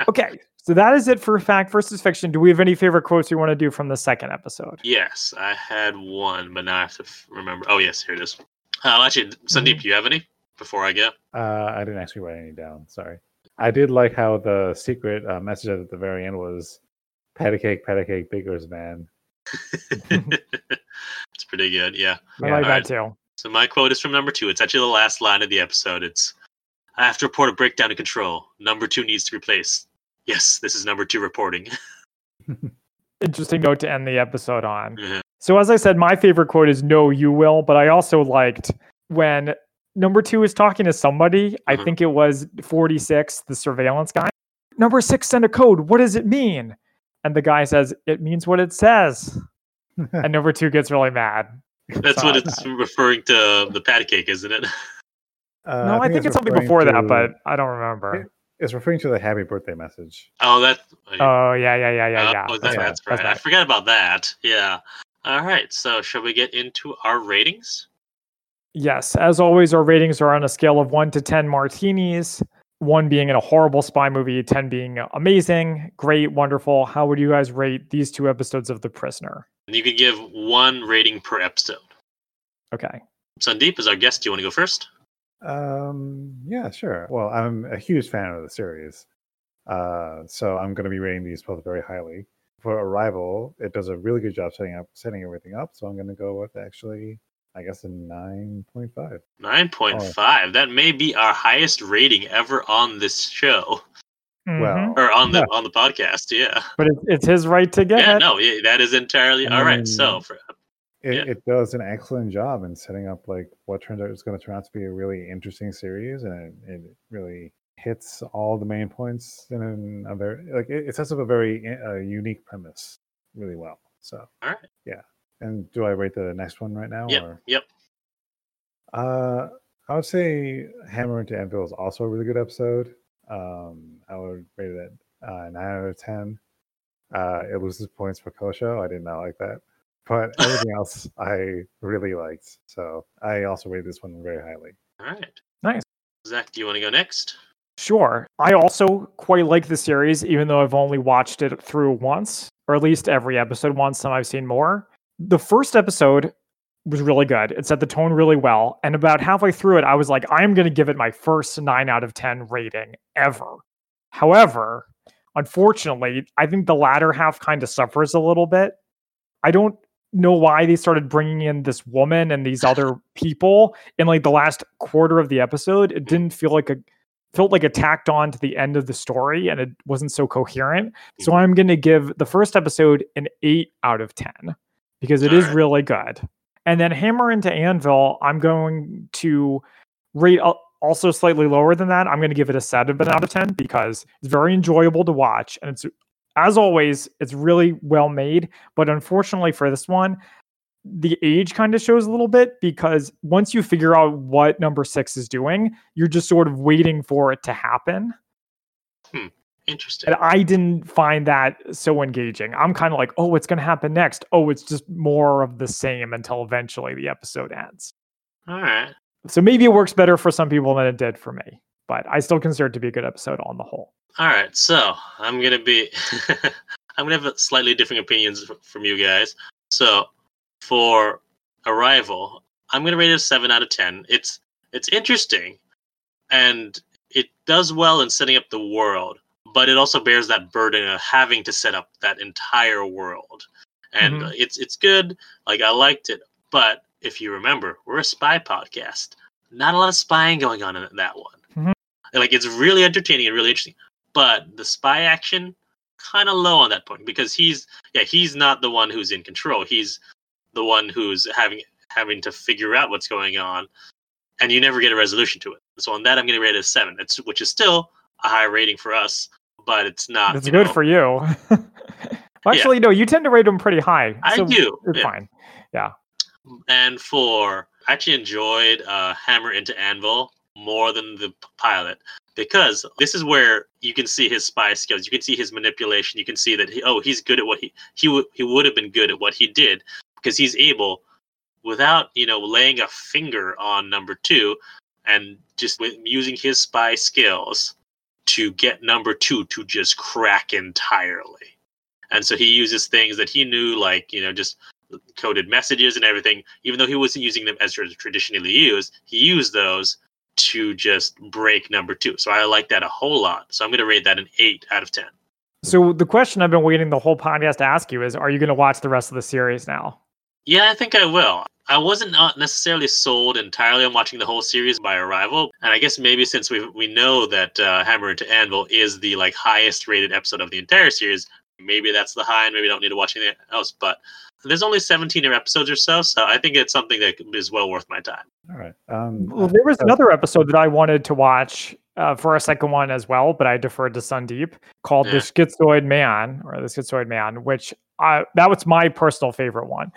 Okay, so that is it for fact versus fiction. Do we have any favorite quotes we want to do from the second episode? yes, I had one, but now I have to f- remember. Oh, yes, here it is. Uh, actually, Sundeep, Mm-hmm. do you have any before I go? Uh I didn't actually write any down, sorry. I did like how the secret uh, message at the very end was patty cake, patty cake, biggers man. it's pretty good. Yeah. I Yeah. like Alright. that too. So my quote is from number two. It's actually the last line of the episode. It's I have to report a breakdown in control. Number two needs to replace. Yes, this is number two reporting. Interesting note to end the episode on. Mhm. So, as I said, my favorite quote is "No, you will," but I also liked when number two is talking to somebody. I Mhm. think it was forty-six, the surveillance guy. Number six sent a code. What does it mean? And the guy says, "It means what it says." and number two gets really mad. That's what it's referring to the patty cake, isn't it? Uh, no, I think, it's something referring before that, but I don't remember. It's referring to the happy birthday message. Oh, that. Oh yeah, yeah, yeah, yeah, uh, yeah. oh, that- That's right. that's right. That's I right. forgot about that. Yeah. All right. So, shall we get into our ratings? Yes, as always, our ratings are on a scale of one to ten martinis. One being in a horrible spy movie, ten being amazing, great, wonderful. How would you guys rate these two episodes of The Prisoner? And you could give one rating per episode. Okay. Sundeep is our guest. Do you want to go first? Um, yeah, sure. Well, I'm a huge fan of the series, uh, so I'm going to be rating these both very highly. For Arrival, it does a really good job setting up setting everything up, so I'm going to go with actually, I guess, a nine point five. 9.5. That may be our highest rating ever on this show Mhm. Well, or on the Yeah. on the podcast. Yeah. but it's, it's his right to get Yeah, it. no, yeah, that is entirely all right. So, for, it, Yeah. it does an excellent job in setting up like what turns out is going to turn out to be a really interesting series, and it, it really hits all the main points in a very like it, it sets up a very uh, unique premise really well. So, all right. yeah. And do I rate the next one right now? Yep. Or? Yep. Uh, I would say Hammer into Anvil is also a really good episode. Um, I would rate it at uh, nine out of ten. Uh, it loses points for Kosho. I did not like that, but everything else I really liked. So I also rate this one very highly. All right. Nice. Zach, do you want to go next? Sure. I also quite like the series, even though I've only watched it through once, or at least every episode once, and I've seen more. The first episode was really good. It set the tone really well. And about halfway through it, I was like, I'm going to give it my first nine out of 10 rating ever. However, unfortunately, I think the latter half kind of suffers a little bit. I don't know why they started bringing in this woman and these other people in like the last quarter of the episode. It didn't feel like a felt like it tacked on to the end of the story and it wasn't so coherent. So mm-hmm. I'm going to give the first episode an 8 out of 10 because it is really good. And then Hammer into Anvil, I'm going to rate also slightly lower than that. I'm going to give it a 7 out of 10 because it's very enjoyable to watch and it's as always, it's really well made, but unfortunately for this one, the age kind of shows a little bit because once you figure out what number 6 is doing, you're just sort of waiting for it to happen. Hmm. Interesting. And I didn't find that so engaging. I'm kind of like, oh, what's going to happen next? Oh, it's just more of the same until eventually the episode ends. All right. So maybe it works better for some people than it did for me, but I still consider it to be a good episode on the whole. All right. So I'm gonna be. I'm gonna have slightly different opinions from you guys. So for Arrival, I'm gonna rate it a seven out of ten. It's it's interesting, and it does well in setting up the world, but it also bears that burden of having to set up that entire world. And Mhm. uh, it's it's good. Like I liked it, but if you remember, we're a spy podcast. Not a lot of spying going on in that one. Mhm. Like it's really entertaining and really interesting, but the spy action kind of low on that point because he's yeah he's not the one who's in control. He's the one who's having having to figure out what's going on, and you never get a resolution to it. So on that, I'm going to rate it a seven. It's which is still a high rating for us, but it's not. It's good know- for you. Well, Actually, no, you tend to rate them pretty high. I so do. It's yeah. fine. Yeah. And for I actually enjoyed uh, Hammer into Anvil more than the pilot because this is where you can see his spy skills. You can see his manipulation. You can see that he, oh he's good at what he he would he would have been good at what he did because he's able without you know laying a finger on number two and just with using his spy skills to get number two to just crack entirely. And so he uses things that he knew, like you know, just coded messages and everything, even though he wasn't using them as traditionally used, he used those to just break number two. So I like that a whole lot. So I'm going to rate that an eight out of 10. So the question I've been waiting the whole podcast to ask you is: Are you going to watch the rest of the series now? Yeah, I think I will. I wasn't not necessarily sold entirely on watching the whole series by Arrival, and I guess maybe since we we know that uh, Hammer into Anvil is the like highest rated episode of the entire series, maybe that's the high, and maybe I don't need to watch anything else. But there's only 17 episodes or so, so I think it's something that is well worth my time. All right. Um, Well, there was another episode that I wanted to watch uh, for a second one as well, but I deferred to Sundeep called Yeah. "The Schizoid Man" or "The Schizoid Man," which I, that was my personal favorite one.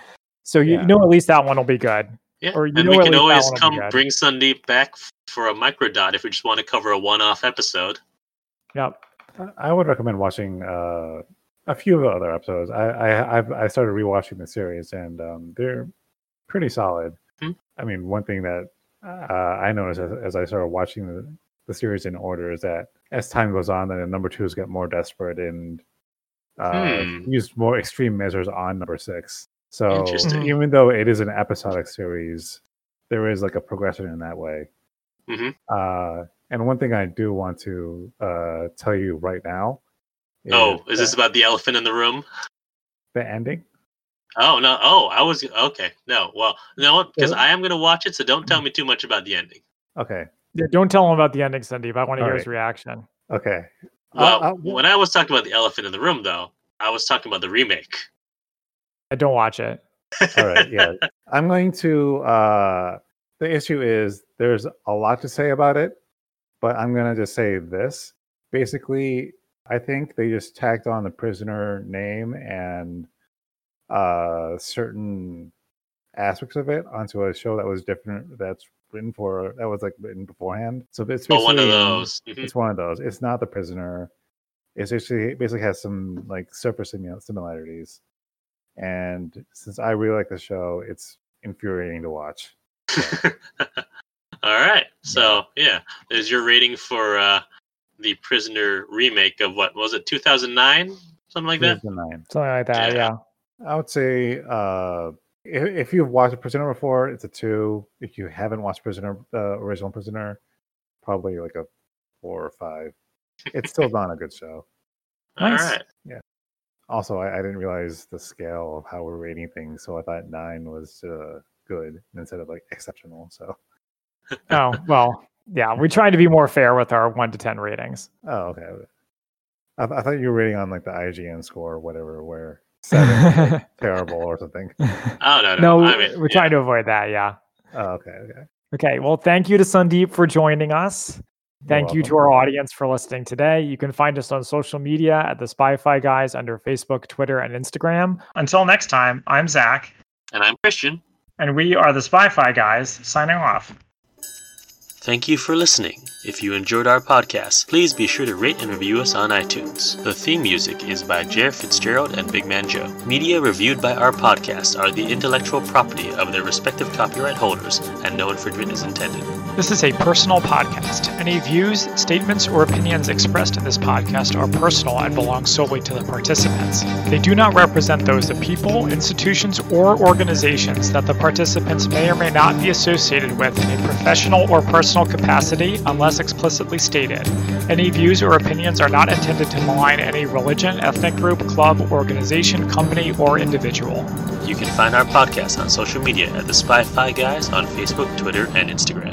So you, Yeah. you know, at least that one will be good. Yeah, Or you and know we can always one will be come bring Sundeep back for a microdot if we just want to cover a one-off episode. Yep. I- I would recommend watching uh, a few of the other episodes. I I I've, I started rewatching the series, and um, they're pretty solid. Hmm. I mean, one thing that uh, I noticed as, as I started watching the, the series in order is that as time goes on, then the number twos get more desperate and uh, Hmm. use more extreme measures on number six. So even though it is an episodic series, there is like a progression in that way. Mhm. Uh, and one thing I do want to uh, tell you right now. Oh, is this about the elephant in the room? the ending? Oh no! Oh, I was okay. No, well, no, because I am gonna watch it, so don't tell me too much about the ending. Okay, Yeah, don't tell him about the ending, Sundeep. I want to All hear right. his reaction. okay. Well, when I was talking about the elephant in the room, though, I was talking about the remake. I don't watch it. All right, yeah. I'm going to. Uh, the issue is there's a lot to say about it, but I'm going to just say this. Basically, I think they just tacked on the prisoner name and uh, certain aspects of it onto a show that was different. That's written for that was like written beforehand. So it's Oh, one of those. Mhm. It's one of those. It's not the prisoner. It's actually it basically has some like surface similarities. And since I really like the show, it's infuriating to watch. All right. So yeah, there's your rating for uh, the Prisoner remake of what was it, 2009, something like that. Here's the nine. Something like that. Yeah. Yeah. I would say uh, if, if you've watched Prisoner before, it's a two. If you haven't watched Prisoner, uh, original Prisoner, probably like a four or five. It's still not a good show. All Nice. right. Also, I, I didn't realize the scale of how we're rating things, so I thought nine was uh, good instead of like exceptional. So, Oh well. Yeah, we try to be more fair with our one to ten ratings. oh, okay. okay. I, th- I thought you were rating on like the IGN score or whatever, where seven is, like, terrible or something. Oh no, no. no, I mean, we're yeah. trying to avoid that. Yeah. Oh, okay, okay. Okay. Well, thank you to Sundeep for joining us. Thank you to our audience for listening today. You can find us on social media at the Spy-Fi Guys under Facebook, Twitter, and Instagram. Until next time, I'm Zach, And I'm Christian. and we are the Spy-Fi guys signing off. Thank you for listening. If you enjoyed our podcast, please be sure to rate and review us on iTunes. The theme music is by Jer Fitzgerald and Big Man Joe. Media reviewed by our podcast are the intellectual property of their respective copyright holders, and no infringement is intended. This is a personal podcast. Any views, statements, or opinions expressed in this podcast are personal and belong solely to the participants. They do not represent those of people, institutions, or organizations that the participants may or may not be associated with in a professional or personal capacity unless explicitly stated. Any views or opinions are not intended to malign any religion, ethnic group, club, organization, company, or individual. You can find our podcast on social media at the Spy Fi Guys on Facebook, Twitter, and Instagram.